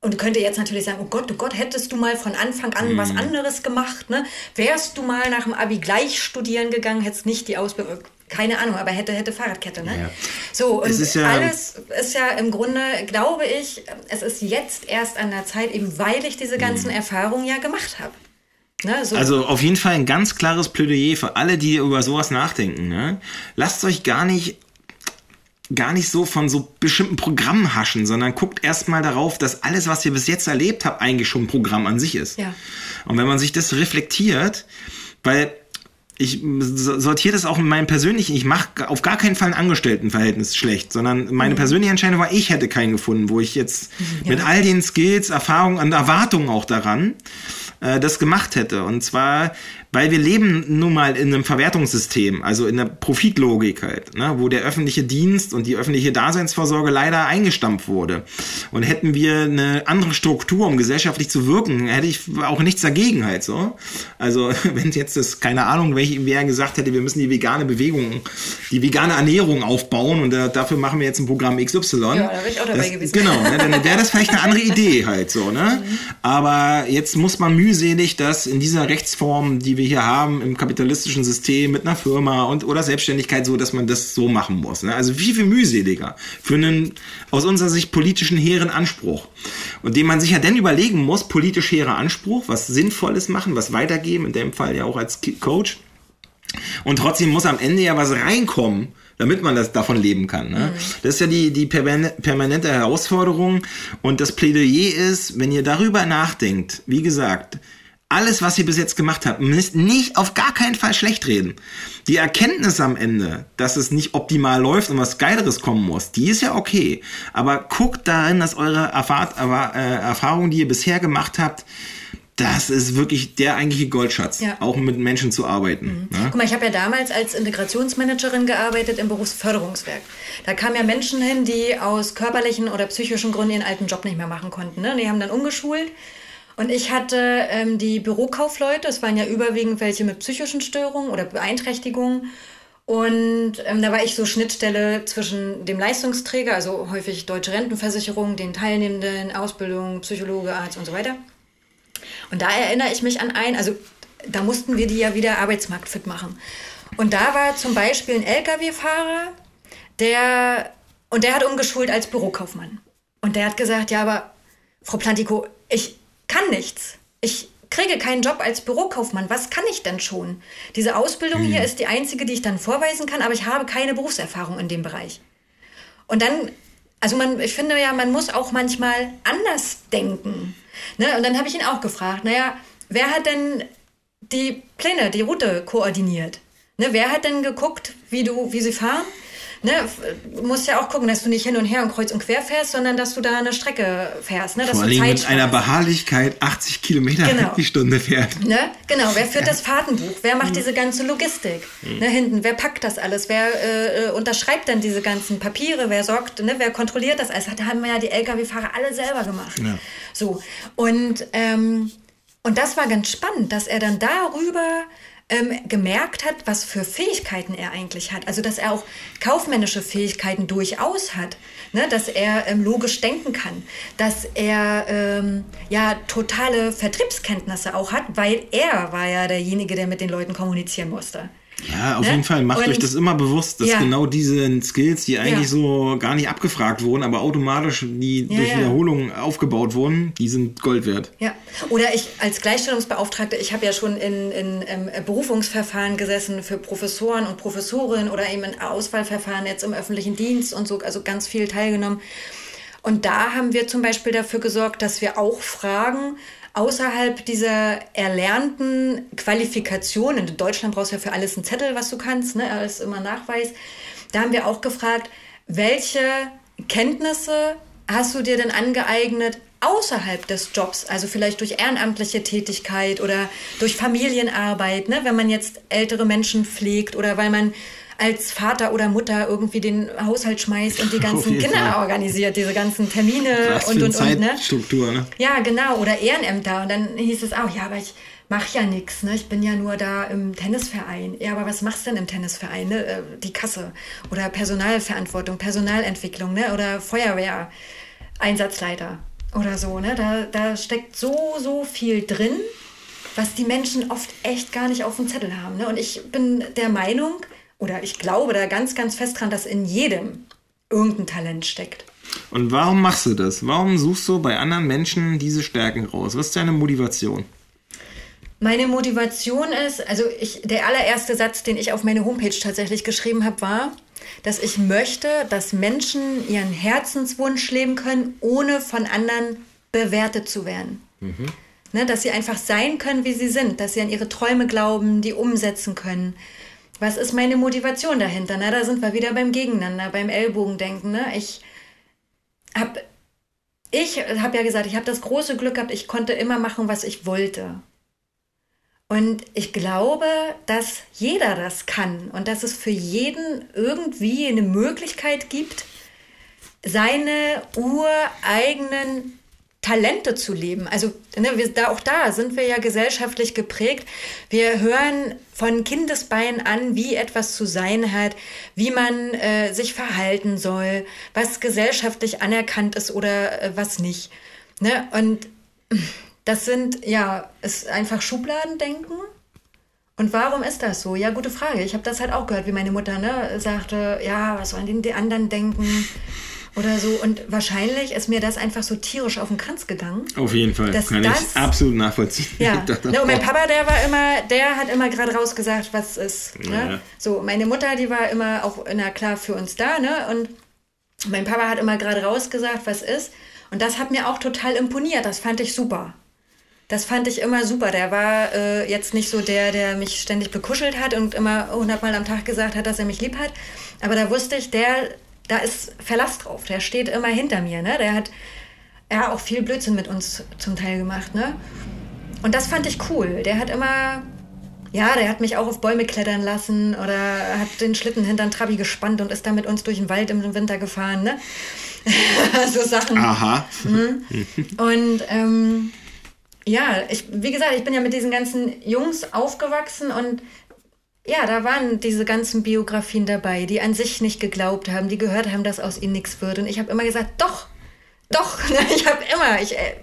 und könnte jetzt natürlich sagen, oh Gott, oh Gott, hättest du mal von Anfang an mm. was anderes gemacht, ne? Wärst du mal nach dem Abi gleich studieren gegangen, hättest nicht die Ausbildung, keine Ahnung, aber hätte, hätte Fahrradkette, ne? Ja. So, und ist ja alles ist ja im Grunde, glaube ich, es ist jetzt erst an der Zeit, eben weil ich diese ganzen mm. Erfahrungen ja gemacht habe. Ne, so. Also auf jeden Fall ein ganz klares Plädoyer für alle, die über sowas nachdenken. Ne? Lasst euch gar nicht gar nicht so von so bestimmten Programmen haschen, sondern guckt erstmal darauf, dass alles, was ihr bis jetzt erlebt habt, eigentlich schon ein Programm an sich ist. Ja. Und wenn man sich das reflektiert, weil ich sortiere das auch in meinem persönlichen, ich mache auf gar keinen Fall ein Angestelltenverhältnis schlecht, sondern meine mhm. persönliche Entscheidung war, ich hätte keinen gefunden, wo ich jetzt ja. mit all den Skills, Erfahrungen und Erwartungen auch daran äh, das gemacht hätte. Und zwar, weil wir leben nun mal in einem Verwertungssystem, also in der Profitlogik halt, ne, wo der öffentliche Dienst und die öffentliche Daseinsvorsorge leider eingestampft wurde. Und hätten wir eine andere Struktur, um gesellschaftlich zu wirken, hätte ich auch nichts dagegen halt so. Also wenn jetzt das, keine Ahnung, welche, wer gesagt hätte, wir müssen die vegane Bewegung, die vegane Ernährung aufbauen und äh, dafür machen wir jetzt ein Programm XY. Ja, da wäre ich auch dabei das, gewesen. Genau, ne, dann wäre das vielleicht eine andere Idee halt so, ne? Mhm. Aber jetzt muss man mühselig das in dieser Rechtsform, die wir wir hier haben im kapitalistischen System mit einer Firma und oder Selbstständigkeit so, dass man das so machen muss. Ne? Also wie viel mühseliger für einen aus unserer Sicht politischen hehren Anspruch. Und den man sich ja dann überlegen muss, politisch hehrer Anspruch, was Sinnvolles machen, was weitergeben, in dem Fall ja auch als Coach. Und trotzdem muss am Ende ja was reinkommen, damit man das davon leben kann. Ne? Mhm. Das ist ja die, die permanente Herausforderung. Und das Plädoyer ist, wenn ihr darüber nachdenkt, wie gesagt, alles, was ihr bis jetzt gemacht habt, müsst nicht auf gar keinen Fall schlecht reden. Die Erkenntnis am Ende, dass es nicht optimal läuft und was Geileres kommen muss, die ist ja okay. Aber guckt darin, dass eure äh, Erfahrungen, die ihr bisher gemacht habt, das ist wirklich der eigentliche Goldschatz, ja. auch mit Menschen zu arbeiten. Mhm. Ne? Guck mal, ich habe ja damals als Integrationsmanagerin gearbeitet im Berufsförderungswerk. Da kamen ja Menschen hin, die aus körperlichen oder psychischen Gründen ihren alten Job nicht mehr machen konnten. Ne? Die haben dann umgeschult und ich hatte ähm, die Bürokaufleute, es waren ja überwiegend welche mit psychischen Störungen oder Beeinträchtigungen. Und ähm, da war ich so Schnittstelle zwischen dem Leistungsträger, also häufig Deutsche Rentenversicherung, den Teilnehmenden, Ausbildung, Psychologe, Arzt und so weiter. Und da erinnere ich mich an einen, also da mussten wir die ja wieder arbeitsmarktfit machen. Und da war zum Beispiel ein Lkw-Fahrer, der, und der hat umgeschult als Bürokaufmann. Und der hat gesagt, ja, aber Frau Plantiko, ich, kann nichts. Ich kriege keinen Job als Bürokaufmann. Was kann ich denn schon? Diese Ausbildung hm. hier ist die einzige, die ich dann vorweisen kann, aber ich habe keine Berufserfahrung in dem Bereich. Und dann, also man, ich finde ja, man muss auch manchmal anders denken. Ne? Und dann habe ich ihn auch gefragt, naja, wer hat denn die Pläne, die Route koordiniert? Ne? Wer hat denn geguckt, wie, du, wie sie fahren? Ne, musst ja auch gucken, dass du nicht hin und her und kreuz und quer fährst, sondern dass du da eine Strecke fährst. Ne, Vor allem mit einer Beharrlichkeit 80 Kilometer genau. die Stunde fährt. Ne? Genau, wer führt ja. das Fahrtenbuch? Wer macht mhm. diese ganze Logistik? Mhm. Ne, hinten, wer packt das alles? Wer äh, äh, unterschreibt dann diese ganzen Papiere? Wer sorgt, ne, wer kontrolliert das alles? Da haben ja die Lkw-Fahrer alle selber gemacht. Ja. So, und, ähm, und das war ganz spannend, dass er dann darüber ähm, gemerkt hat, was für Fähigkeiten er eigentlich hat. Also, dass er auch kaufmännische Fähigkeiten durchaus hat. Ne? Dass er ähm, logisch denken kann. Dass er ähm, ja totale Vertriebskenntnisse auch hat, weil er war ja derjenige, der mit den Leuten kommunizieren musste. Ja, auf ne? jeden Fall. Macht und, euch das immer bewusst, dass ja. genau diese Skills, die eigentlich ja. so gar nicht abgefragt wurden, aber automatisch die ja, durch Wiederholung aufgebaut wurden, die sind Gold wert. Ja. Oder ich als Gleichstellungsbeauftragte, ich habe ja schon in, in, in ähm, Berufungsverfahren gesessen für Professoren und Professorinnen oder eben in Auswahlverfahren jetzt im öffentlichen Dienst und so, also ganz viel teilgenommen. Und da haben wir zum Beispiel dafür gesorgt, dass wir auch fragen, außerhalb dieser erlernten Qualifikationen, in Deutschland brauchst du ja für alles einen Zettel, was du kannst, ne, alles immer Nachweis, da haben wir auch gefragt, welche Kenntnisse hast du dir denn angeeignet außerhalb des Jobs, also vielleicht durch ehrenamtliche Tätigkeit oder durch Familienarbeit, ne, wenn man jetzt ältere Menschen pflegt oder weil man als Vater oder Mutter irgendwie den Haushalt schmeißt und die ganzen Kinder organisiert, diese ganzen Termine und und und. Ne? Struktur, ne? Ja, genau, oder Ehrenämter. Und dann hieß es auch, ja, aber ich mache ja nichts, ne? Ich bin ja nur da im Tennisverein. Ja, aber was machst du denn im Tennisverein? Ne? Äh, die Kasse oder Personalverantwortung, Personalentwicklung, ne? Oder Feuerwehr, Einsatzleiter oder so, ne? Da, da steckt so, so viel drin was die Menschen oft echt gar nicht auf dem Zettel haben. Ne? Und ich bin der Meinung, oder ich glaube da ganz, ganz fest dran, dass in jedem irgendein Talent steckt. Und warum machst du das? Warum suchst du bei anderen Menschen diese Stärken raus? Was ist deine Motivation? Meine Motivation ist, also ich, der allererste Satz, den ich auf meine Homepage tatsächlich geschrieben habe, war, dass ich möchte, dass Menschen ihren Herzenswunsch leben können, ohne von anderen bewertet zu werden. Mhm. Ne, dass sie einfach sein können, wie sie sind, dass sie an ihre Träume glauben, die umsetzen können, was ist meine Motivation dahinter? Na, da sind wir wieder beim Gegeneinander, beim Ellbogendenken. Ne? Ich habe ich hab ja gesagt, ich habe das große Glück gehabt, ich konnte immer machen, was ich wollte. Und ich glaube, dass jeder das kann und dass es für jeden irgendwie eine Möglichkeit gibt, seine ureigenen Talente zu leben. Also ne, wir, da, auch da sind wir ja gesellschaftlich geprägt. Wir hören von Kindesbein an, wie etwas zu sein hat, wie man äh, sich verhalten soll, was gesellschaftlich anerkannt ist oder äh, was nicht. Ne? Und das sind, ja, ist einfach Schubladendenken. Und warum ist das so? Ja, gute Frage. Ich habe das halt auch gehört, wie meine Mutter ne, sagte, ja, was sollen die anderen denken? Oder so. Und wahrscheinlich ist mir das einfach so tierisch auf den Kranz gegangen. Auf jeden Fall. Kann das, ich absolut nachvollziehen. Ja. Ne, und mein Papa, der war immer, der hat immer gerade rausgesagt, was ist. Ne? Ja. So, meine Mutter, die war immer auch, na klar, für uns da, ne? Und mein Papa hat immer gerade rausgesagt, was ist. Und das hat mir auch total imponiert. Das fand ich super. Das fand ich immer super. Der war äh, jetzt nicht so der, der mich ständig bekuschelt hat und immer hundertmal am Tag gesagt hat, dass er mich lieb hat. Aber da wusste ich, der da ist Verlass drauf. Der steht immer hinter mir. Ne? Der hat ja auch viel Blödsinn mit uns zum Teil gemacht. Ne? Und das fand ich cool. Der hat immer, ja, der hat mich auch auf Bäume klettern lassen oder hat den Schlitten hinter den Trabi gespannt und ist da mit uns durch den Wald im Winter gefahren. Ne? so Sachen. Aha. Mhm. Und ähm, ja, ich, wie gesagt, ich bin ja mit diesen ganzen Jungs aufgewachsen und ja, da waren diese ganzen Biografien dabei, die an sich nicht geglaubt haben, die gehört haben, dass aus ihnen nichts wird. Und ich habe immer gesagt, doch, doch, ich habe immer, ich äh,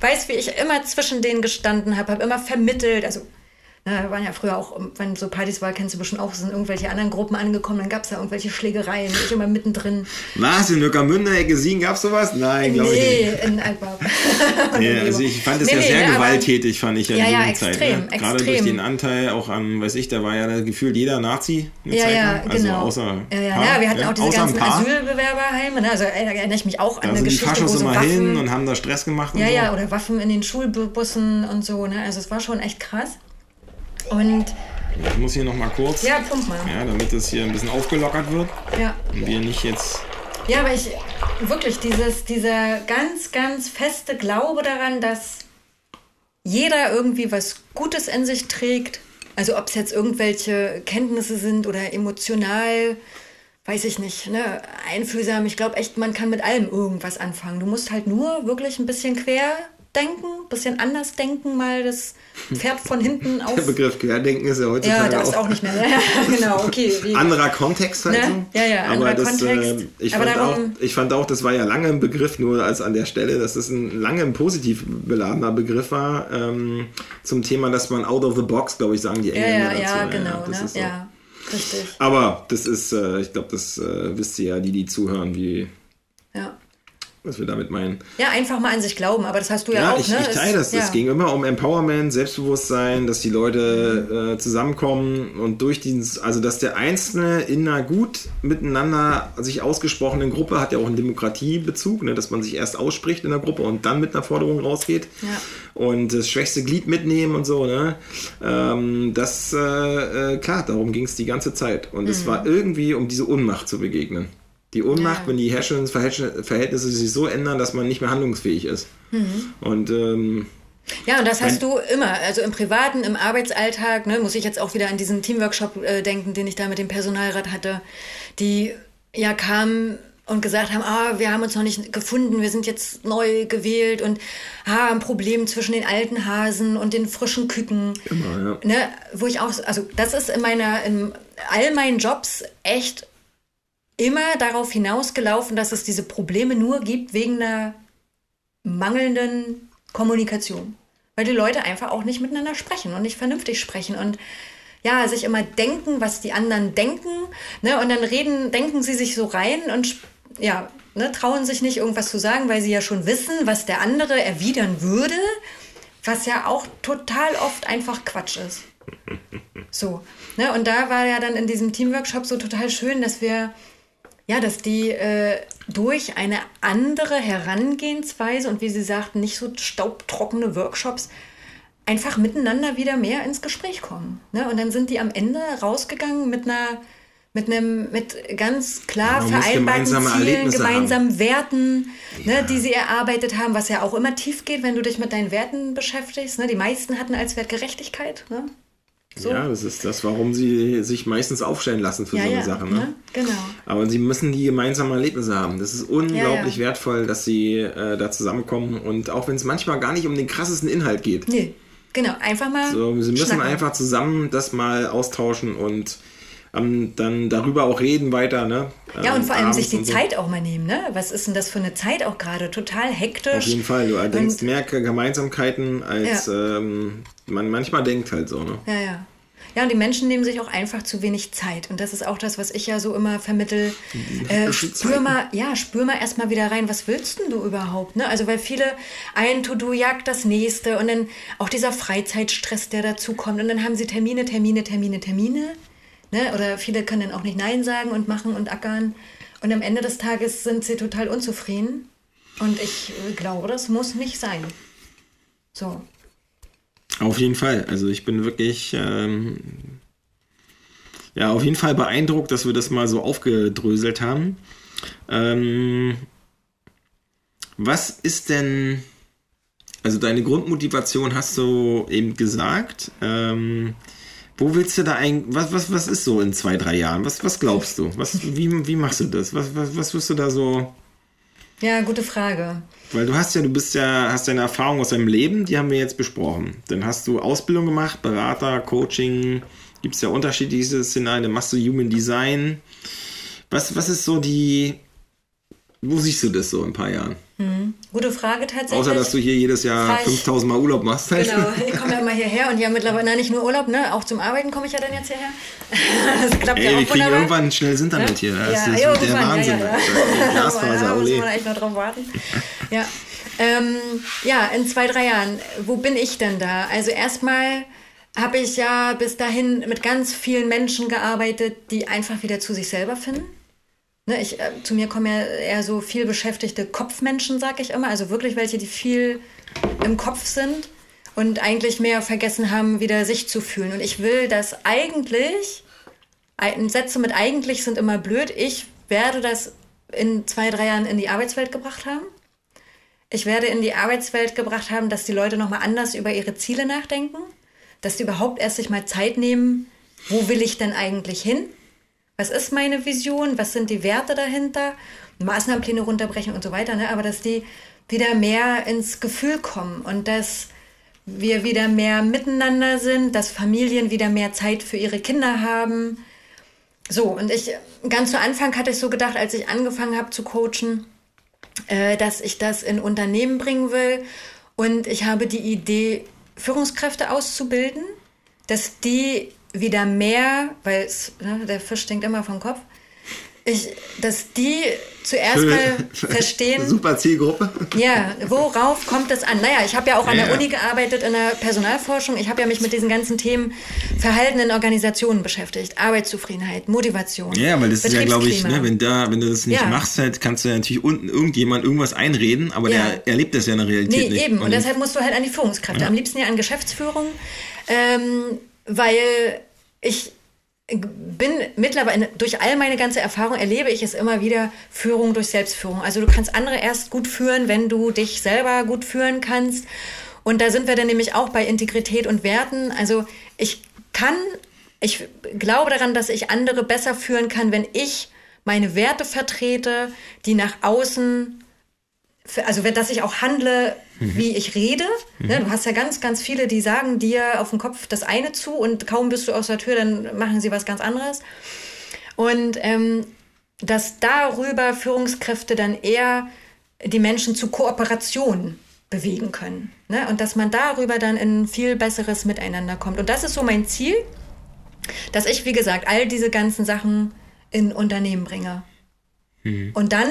weiß, wie ich immer zwischen denen gestanden habe, habe immer vermittelt, also na, waren ja früher auch, wenn so Partys war, kennst du bestimmt auch, sind irgendwelche anderen Gruppen angekommen, dann gab es da irgendwelche Schlägereien, ich immer mittendrin. Was, in Nückermünde, Gesien gab es sowas? Nein, glaube nee, ich nicht. Nee, in Altbau. ja, also ich fand es nee, ja sehr nee, gewalttätig, fand ich ja, ja in ja, extrem, Zeit. Ne? Gerade durch den Anteil auch an, weiß ich, da war ja gefühlt jeder Nazi eine ja, Zeit lang. Ja, also genau. außer ja, ja, ja, wir hatten auch diese ganzen Asylbewerberheime, ne? also da erinnere ich mich auch da an eine Geschichte, die Faschos wo so immer Waffen, hin und haben da Stress gemacht Ja, ja, oder Waffen in den Schulbussen und so, ne? also es war schon echt krass. Und Ich muss hier noch mal kurz. Ja, pump mal. Ja, damit es hier ein bisschen aufgelockert wird. Ja. Und wir nicht jetzt. Ja, aber ich wirklich dieses, dieser ganz, ganz feste Glaube daran, dass jeder irgendwie was Gutes in sich trägt. Also ob es jetzt irgendwelche Kenntnisse sind oder emotional, weiß ich nicht, ne, einfühlsam. Ich glaube echt, man kann mit allem irgendwas anfangen. Du musst halt nur wirklich ein bisschen quer denken, ein bisschen anders denken, mal das Pferd von hinten auf. Der Begriff Querdenken ist ja heutzutage Ja, das ist auch nicht mehr. Ja, genau, okay. Wie, Anderer Kontext halt Ne? so. Ja, ja, anderer Aber das, Kontext. Äh, ich, Aber fand auch, darum- ich fand auch, das war ja lange ein Begriff, nur als an der Stelle, dass das ein lange ein positiv beladener Begriff war ähm, zum Thema, dass man out of the box, glaube ich, sagen die ja, Engländer ja, ja, dazu. genau, das ne? ist so. Ja, richtig. Aber das ist, äh, ich glaube, das äh, wisst ihr ja, die, die zuhören, wie, Ja. Was wir damit meinen. ja, einfach mal an sich glauben, aber das hast du ja, Ja, auch, ich, ne? ich teile das. ja. Es ging immer um Empowerment, Selbstbewusstsein, dass die Leute äh, zusammenkommen und durch dieses, also dass der Einzelne in einer gut miteinander sich ausgesprochenen Gruppe hat ja auch einen Demokratiebezug, ne, dass man sich erst ausspricht in der Gruppe und dann mit einer Forderung rausgeht Ja. und das schwächste Glied mitnehmen und so, ne? Ähm, das, äh, äh, klar, darum ging es die ganze Zeit. Und es war irgendwie, um diese Unmacht zu begegnen. Die Unmacht, Ja. wenn die Herstellungsverhältnisse Verhältnisse sich so ändern, dass man nicht mehr handlungsfähig ist. Und ähm, Ja, und das hast du immer, also im Privaten, im Arbeitsalltag, ne, muss ich jetzt auch wieder an diesen Teamworkshop äh, denken, den ich da mit dem Personalrat hatte, die ja kamen und gesagt haben, ah, wir haben uns noch nicht gefunden, wir sind jetzt neu gewählt und ah, ein Problem zwischen den alten Hasen und den frischen Küken. Immer, ja. Ne, wo ich auch, also das ist in meiner, in all meinen Jobs echt immer darauf hinausgelaufen, dass es diese Probleme nur gibt wegen einer mangelnden Kommunikation. Weil die Leute einfach auch nicht miteinander sprechen und nicht vernünftig sprechen und ja, sich immer denken, was die anderen denken, ne, und dann reden, denken sie sich so rein und ja, ne, trauen sich nicht irgendwas zu sagen, weil sie ja schon wissen, was der andere erwidern würde, was ja auch total oft einfach Quatsch ist. So, ne, und da war ja dann in diesem Teamworkshop so total schön, dass wir ja, dass die äh, durch eine andere Herangehensweise und wie Sie sagten, nicht so staubtrockene Workshops einfach miteinander wieder mehr ins Gespräch kommen. Ne? Und dann sind die am Ende rausgegangen mit einer mit einem mit ganz klar Man vereinbarten Zielen, Erlebnisse gemeinsamen Werten, ne, die sie erarbeitet haben, was ja auch immer tief geht, wenn du dich mit deinen Werten beschäftigst. Ne? Die meisten hatten als Wert Gerechtigkeit. Ne? So. ja, das ist das, warum sie sich meistens aufstellen lassen für Ja, so eine ja, Sache. Ne? ne? Genau. Aber sie müssen die gemeinsamen Erlebnisse haben. Das ist unglaublich Ja, wertvoll, dass sie äh, da zusammenkommen. Und auch wenn es manchmal gar nicht um den krassesten Inhalt geht. Nee, genau. Einfach mal. So, sie müssen schnacken. einfach zusammen das mal austauschen und ähm, dann darüber auch reden weiter. Ne? Ja, und Ähm, vor allem sich die so. Zeit auch mal nehmen, ne? Was ist denn das für eine Zeit auch gerade? Total hektisch. Auf jeden Fall. Du denkst mehr Gemeinsamkeiten, als ähm, man manchmal denkt halt so. Ne? Ja, ja. Ja, und die Menschen nehmen sich auch einfach zu wenig Zeit. Und das ist auch das, was ich ja so immer vermittel. Äh, spür mal, ja, spür mal erstmal wieder rein, was willst denn du überhaupt? Ne? Also, weil viele ein To-Do jagt das nächste und dann auch dieser Freizeitstress, der dazu kommt. Und dann haben sie Termine, Termine, Termine, Termine. Ne? Oder viele können auch nicht Nein sagen und machen und ackern. Und am Ende des Tages sind sie total unzufrieden. Und ich äh, glaube, das muss nicht sein. So. Auf jeden Fall. Also ich bin wirklich ähm, ja auf jeden Fall beeindruckt, dass wir das mal so aufgedröselt haben. Ähm, was ist denn, also deine Grundmotivation hast du eben gesagt. Ähm, wo willst du da eigentlich, was, was, was ist so in zwei, drei Jahren? Was, was glaubst du? Was, wie, wie machst du das? Was, was, was wirst du da so... Ja, gute Frage. Weil du hast ja, du bist ja, hast deine Erfahrung aus deinem Leben, die haben wir jetzt besprochen. Dann hast du Ausbildung gemacht, Berater, Coaching, gibt es ja unterschiedliche Szenarien, dann machst du Human Design. Was, was ist so die, wo siehst du das so in ein paar Jahren? Gute Frage tatsächlich. Außer, dass du hier jedes Jahr Fahr ich- 5000 Mal Urlaub machst. Halt. Genau, ich komme ja immer hierher und ja mittlerweile, na nicht nur Urlaub, ne, auch zum Arbeiten komme ich ja dann jetzt hierher. Das klappt Ey, ja auch wir kriegen wunderbar. irgendwann schnelles Internet hier. Das ja, ist ja, der Wahnsinn. Ja, ja, ja. Glasfaser, da muss man echt noch drauf warten. Ja. Ähm, ja, in zwei, drei Jahren, wo bin ich denn da? Also erstmal habe ich ja bis dahin mit ganz vielen Menschen gearbeitet, die einfach wieder zu sich selber finden. Ne, ich, äh, zu mir kommen ja eher so viel beschäftigte Kopfmenschen, sag ich immer. Also wirklich welche, die viel im Kopf sind und eigentlich mehr vergessen haben, wieder sich zu fühlen. Und ich will das eigentlich, Sätze mit eigentlich sind immer blöd, ich werde das in zwei, drei Jahren in die Arbeitswelt gebracht haben. Ich werde in die Arbeitswelt gebracht haben, dass die Leute nochmal anders über ihre Ziele nachdenken, dass die überhaupt erst sich mal Zeit nehmen, wo will ich denn eigentlich hin? Was ist meine Vision? Was sind die Werte dahinter? Maßnahmenpläne runterbrechen und so weiter. Ne? Aber dass die wieder mehr ins Gefühl kommen und dass wir wieder mehr miteinander sind, dass Familien wieder mehr Zeit für ihre Kinder haben. So, und ich, ganz zu Anfang hatte ich so gedacht, als ich angefangen habe zu coachen, äh, dass ich das in Unternehmen bringen will. Und ich habe die Idee, Führungskräfte auszubilden, dass die wieder mehr, weil es, ne, der Fisch stinkt immer vom Kopf, ich, dass die zuerst mal verstehen. Super Zielgruppe. Ja, worauf kommt es an? Naja, ich habe ja auch an ja, der Uni gearbeitet in der Personalforschung. Ich habe ja mich mit diesen ganzen Themen Verhalten in Organisationen beschäftigt. Arbeitszufriedenheit, Motivation. Ja, weil das ist ja, glaube ich, ne, wenn, da, wenn du das nicht ja. machst, halt, kannst du ja natürlich unten irgendjemand irgendwas einreden, aber ja. der erlebt das ja in der Realität nee, nicht. eben. Und, und deshalb musst du halt an die Führungskräfte. Am liebsten ja an Geschäftsführung. Ähm, weil ich bin mittlerweile, durch all meine ganze Erfahrung erlebe ich es immer wieder, Führung durch Selbstführung. Also du kannst andere erst gut führen, wenn du dich selber gut führen kannst. Und da sind wir dann nämlich auch bei Integrität und Werten. Also ich kann, ich glaube daran, dass ich andere besser führen kann, wenn ich meine Werte vertrete, die nach außen also dass ich auch handle, mhm. wie ich rede. Mhm. Ne, du hast ja ganz, ganz viele, die sagen dir auf den Kopf das eine zu und kaum bist du aus der Tür, dann machen sie was ganz anderes. Und ähm, dass darüber Führungskräfte dann eher die Menschen zu Kooperation bewegen können. Ne? Und dass man darüber dann in viel besseres Miteinander kommt. Und das ist so mein Ziel, dass ich, wie gesagt, all diese ganzen Sachen in Unternehmen bringe. Mhm. Und dann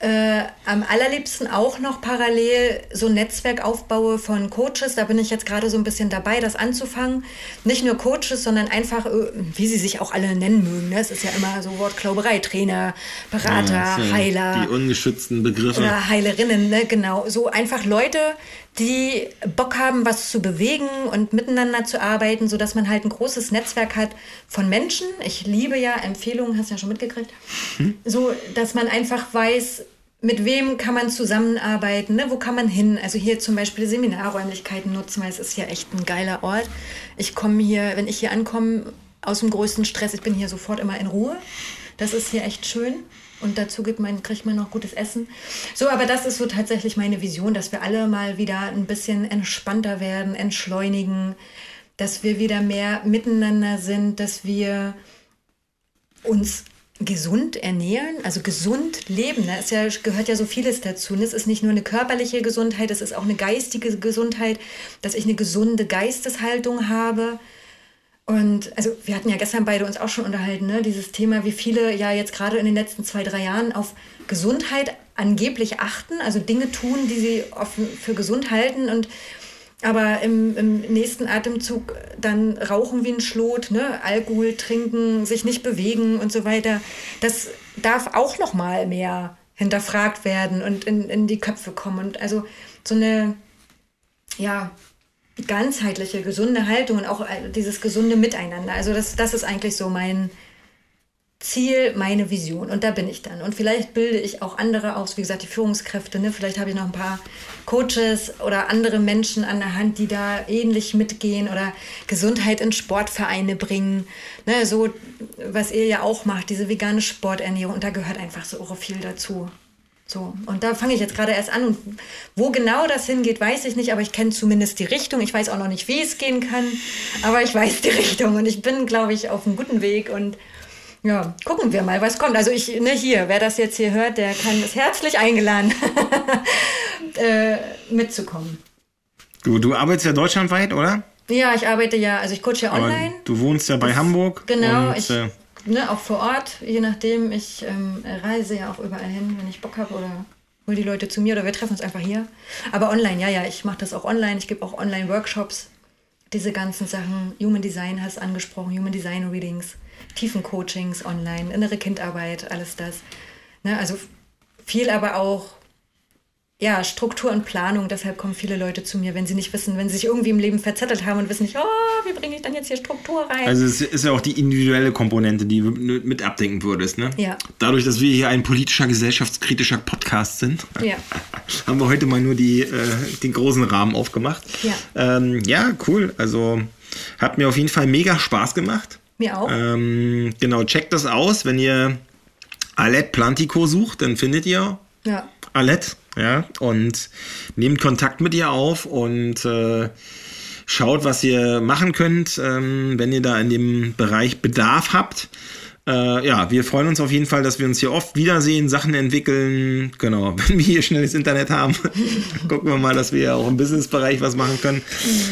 äh, am allerliebsten auch noch parallel so ein Netzwerk aufbaue von Coaches. Da bin ich jetzt gerade so ein bisschen dabei, das anzufangen. Nicht nur Coaches, sondern einfach, äh, wie sie sich auch alle nennen mögen. Ne? Es ist ja immer so Wortklauberei, Trainer, Berater, ja, ja Heiler. Die ungeschützten Begriffe. Oder Heilerinnen, ne? genau. So einfach Leute, die Bock haben, was zu bewegen und miteinander zu arbeiten, sodass man halt ein großes Netzwerk hat von Menschen. Ich liebe ja Empfehlungen, hast du ja schon mitgekriegt. Hm? So, dass man einfach weiß, mit wem kann man zusammenarbeiten, ne? wo kann man hin? Also hier zum Beispiel Seminarräumlichkeiten nutzen, weil es ist ja echt ein geiler Ort. Ich komme hier, wenn ich hier ankomme, aus dem größten Stress, ich bin hier sofort immer in Ruhe. Das ist hier echt schön. Und dazu gibt man, kriegt man noch gutes Essen. So, aber das ist so tatsächlich meine Vision, dass wir alle mal wieder ein bisschen entspannter werden, entschleunigen, dass wir wieder mehr miteinander sind, dass wir uns gesund ernähren, also gesund leben. Da ist ja, gehört ja so vieles dazu. Es ist nicht nur eine körperliche Gesundheit, es ist auch eine geistige Gesundheit, dass ich eine gesunde Geisteshaltung habe und also wir hatten ja gestern beide uns auch schon unterhalten, ne? dieses Thema, wie viele ja jetzt gerade in den letzten zwei, drei Jahren auf Gesundheit angeblich achten, also Dinge tun, die sie offen für gesund halten und aber im, im nächsten Atemzug dann rauchen wie ein Schlot, ne? Alkohol trinken, sich nicht bewegen und so weiter. Das darf auch noch mal mehr hinterfragt werden und in, in die Köpfe kommen. Und also so eine, ja, ganzheitliche, gesunde Haltung und auch äh, dieses gesunde Miteinander. Also das, das ist eigentlich so mein Ziel, meine Vision. Und da bin ich dann. Und vielleicht bilde ich auch andere aus, wie gesagt, die Führungskräfte. Ne? Vielleicht habe ich noch ein paar Coaches oder andere Menschen an der Hand, die da ähnlich mitgehen oder Gesundheit in Sportvereine bringen. Ne? So, was ihr ja auch macht, diese vegane Sporternährung. Und da gehört einfach so viel dazu. So, und da fange ich jetzt gerade erst an. Und wo genau das hingeht, weiß ich nicht, aber ich kenne zumindest die Richtung. Ich weiß auch noch nicht, wie es gehen kann, aber ich weiß die Richtung und ich bin, glaube ich, auf einem guten Weg und ja, gucken wir mal, was kommt. Also ich, ne, hier, wer das jetzt hier hört, der kann ist herzlich eingeladen, äh, mitzukommen. Du, du arbeitest ja deutschlandweit, oder? Ja, ich arbeite ja, also ich coache ja online. Aber du wohnst ja bei das, Hamburg. Genau, und, ich, äh, ne, auch vor Ort, je nachdem. Ich ähm, reise ja auch überall hin, wenn ich Bock habe oder hol die Leute zu mir oder wir treffen uns einfach hier. Aber online, ja, ja, ich mache das auch online. Ich gebe auch Online-Workshops. Diese ganzen Sachen, Human Design hast angesprochen, Human Design Readings, Tiefencoachings online, innere Kindarbeit, alles das. Ne, also viel aber auch ja, Struktur und Planung. Deshalb kommen viele Leute zu mir, wenn sie nicht wissen, wenn sie sich irgendwie im Leben verzettelt haben und wissen nicht, oh, wie bringe ich dann jetzt hier Struktur rein? Also es ist ja auch die individuelle Komponente, die du mit abdenken würdest, ne? Ja. Dadurch, dass wir hier ein politischer, gesellschaftskritischer Podcast sind, ja. haben wir heute mal nur die, äh, den großen Rahmen aufgemacht. Ja. Ähm, ja, cool. Also hat mir auf jeden Fall mega Spaß gemacht. Mir auch. Ähm, genau, checkt das aus. Wenn ihr Alette Plantico sucht, dann findet ihr ja. Alette ja, und nehmt Kontakt mit ihr auf und äh, schaut, was ihr machen könnt, ähm, wenn ihr da in dem Bereich Bedarf habt. Äh, ja, wir freuen uns auf jeden Fall, dass wir uns hier oft wiedersehen, Sachen entwickeln. Genau, wenn wir hier schnelles Internet haben, gucken wir mal, dass wir auch im Businessbereich was machen können.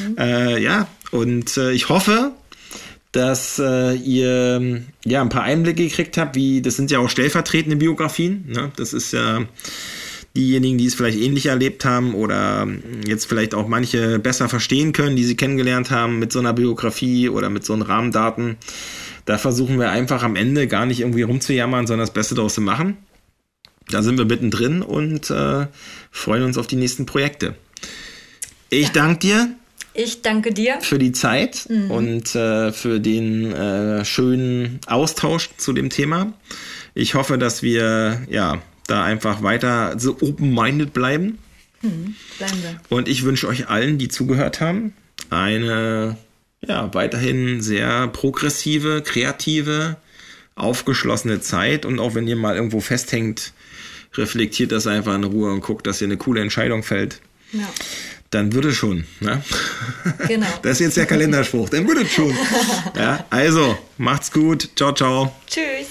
Mhm. Äh, ja, und äh, ich hoffe, dass äh, ihr ja ein paar Einblicke gekriegt habt, wie das sind ja auch stellvertretende Biografien. Ne? Das ist ja diejenigen, die es vielleicht ähnlich erlebt haben oder jetzt vielleicht auch manche besser verstehen können, die sie kennengelernt haben mit so einer Biografie oder mit so einem Rahmendaten. Da versuchen wir einfach am Ende gar nicht irgendwie rumzujammern, sondern das Beste daraus zu machen. Da sind wir mittendrin und äh, freuen uns auf die nächsten Projekte. Ich ja. danke dir. Ich danke dir. Für die Zeit mhm. und äh, für den äh, schönen Austausch zu dem Thema. Ich hoffe, dass wir ja da einfach weiter so open-minded bleiben. Hm, bleiben wir. Und ich wünsche euch allen, die zugehört haben, eine ja, weiterhin sehr progressive, kreative, aufgeschlossene Zeit. Und auch wenn ihr mal irgendwo festhängt, reflektiert das einfach in Ruhe und guckt, dass ihr eine coole Entscheidung fällt. Ja. Dann würde es schon. Ne? Genau. Das ist jetzt der Kalenderspruch. Dann würde es schon. Ja, also, macht's gut. Ciao, ciao. Tschüss.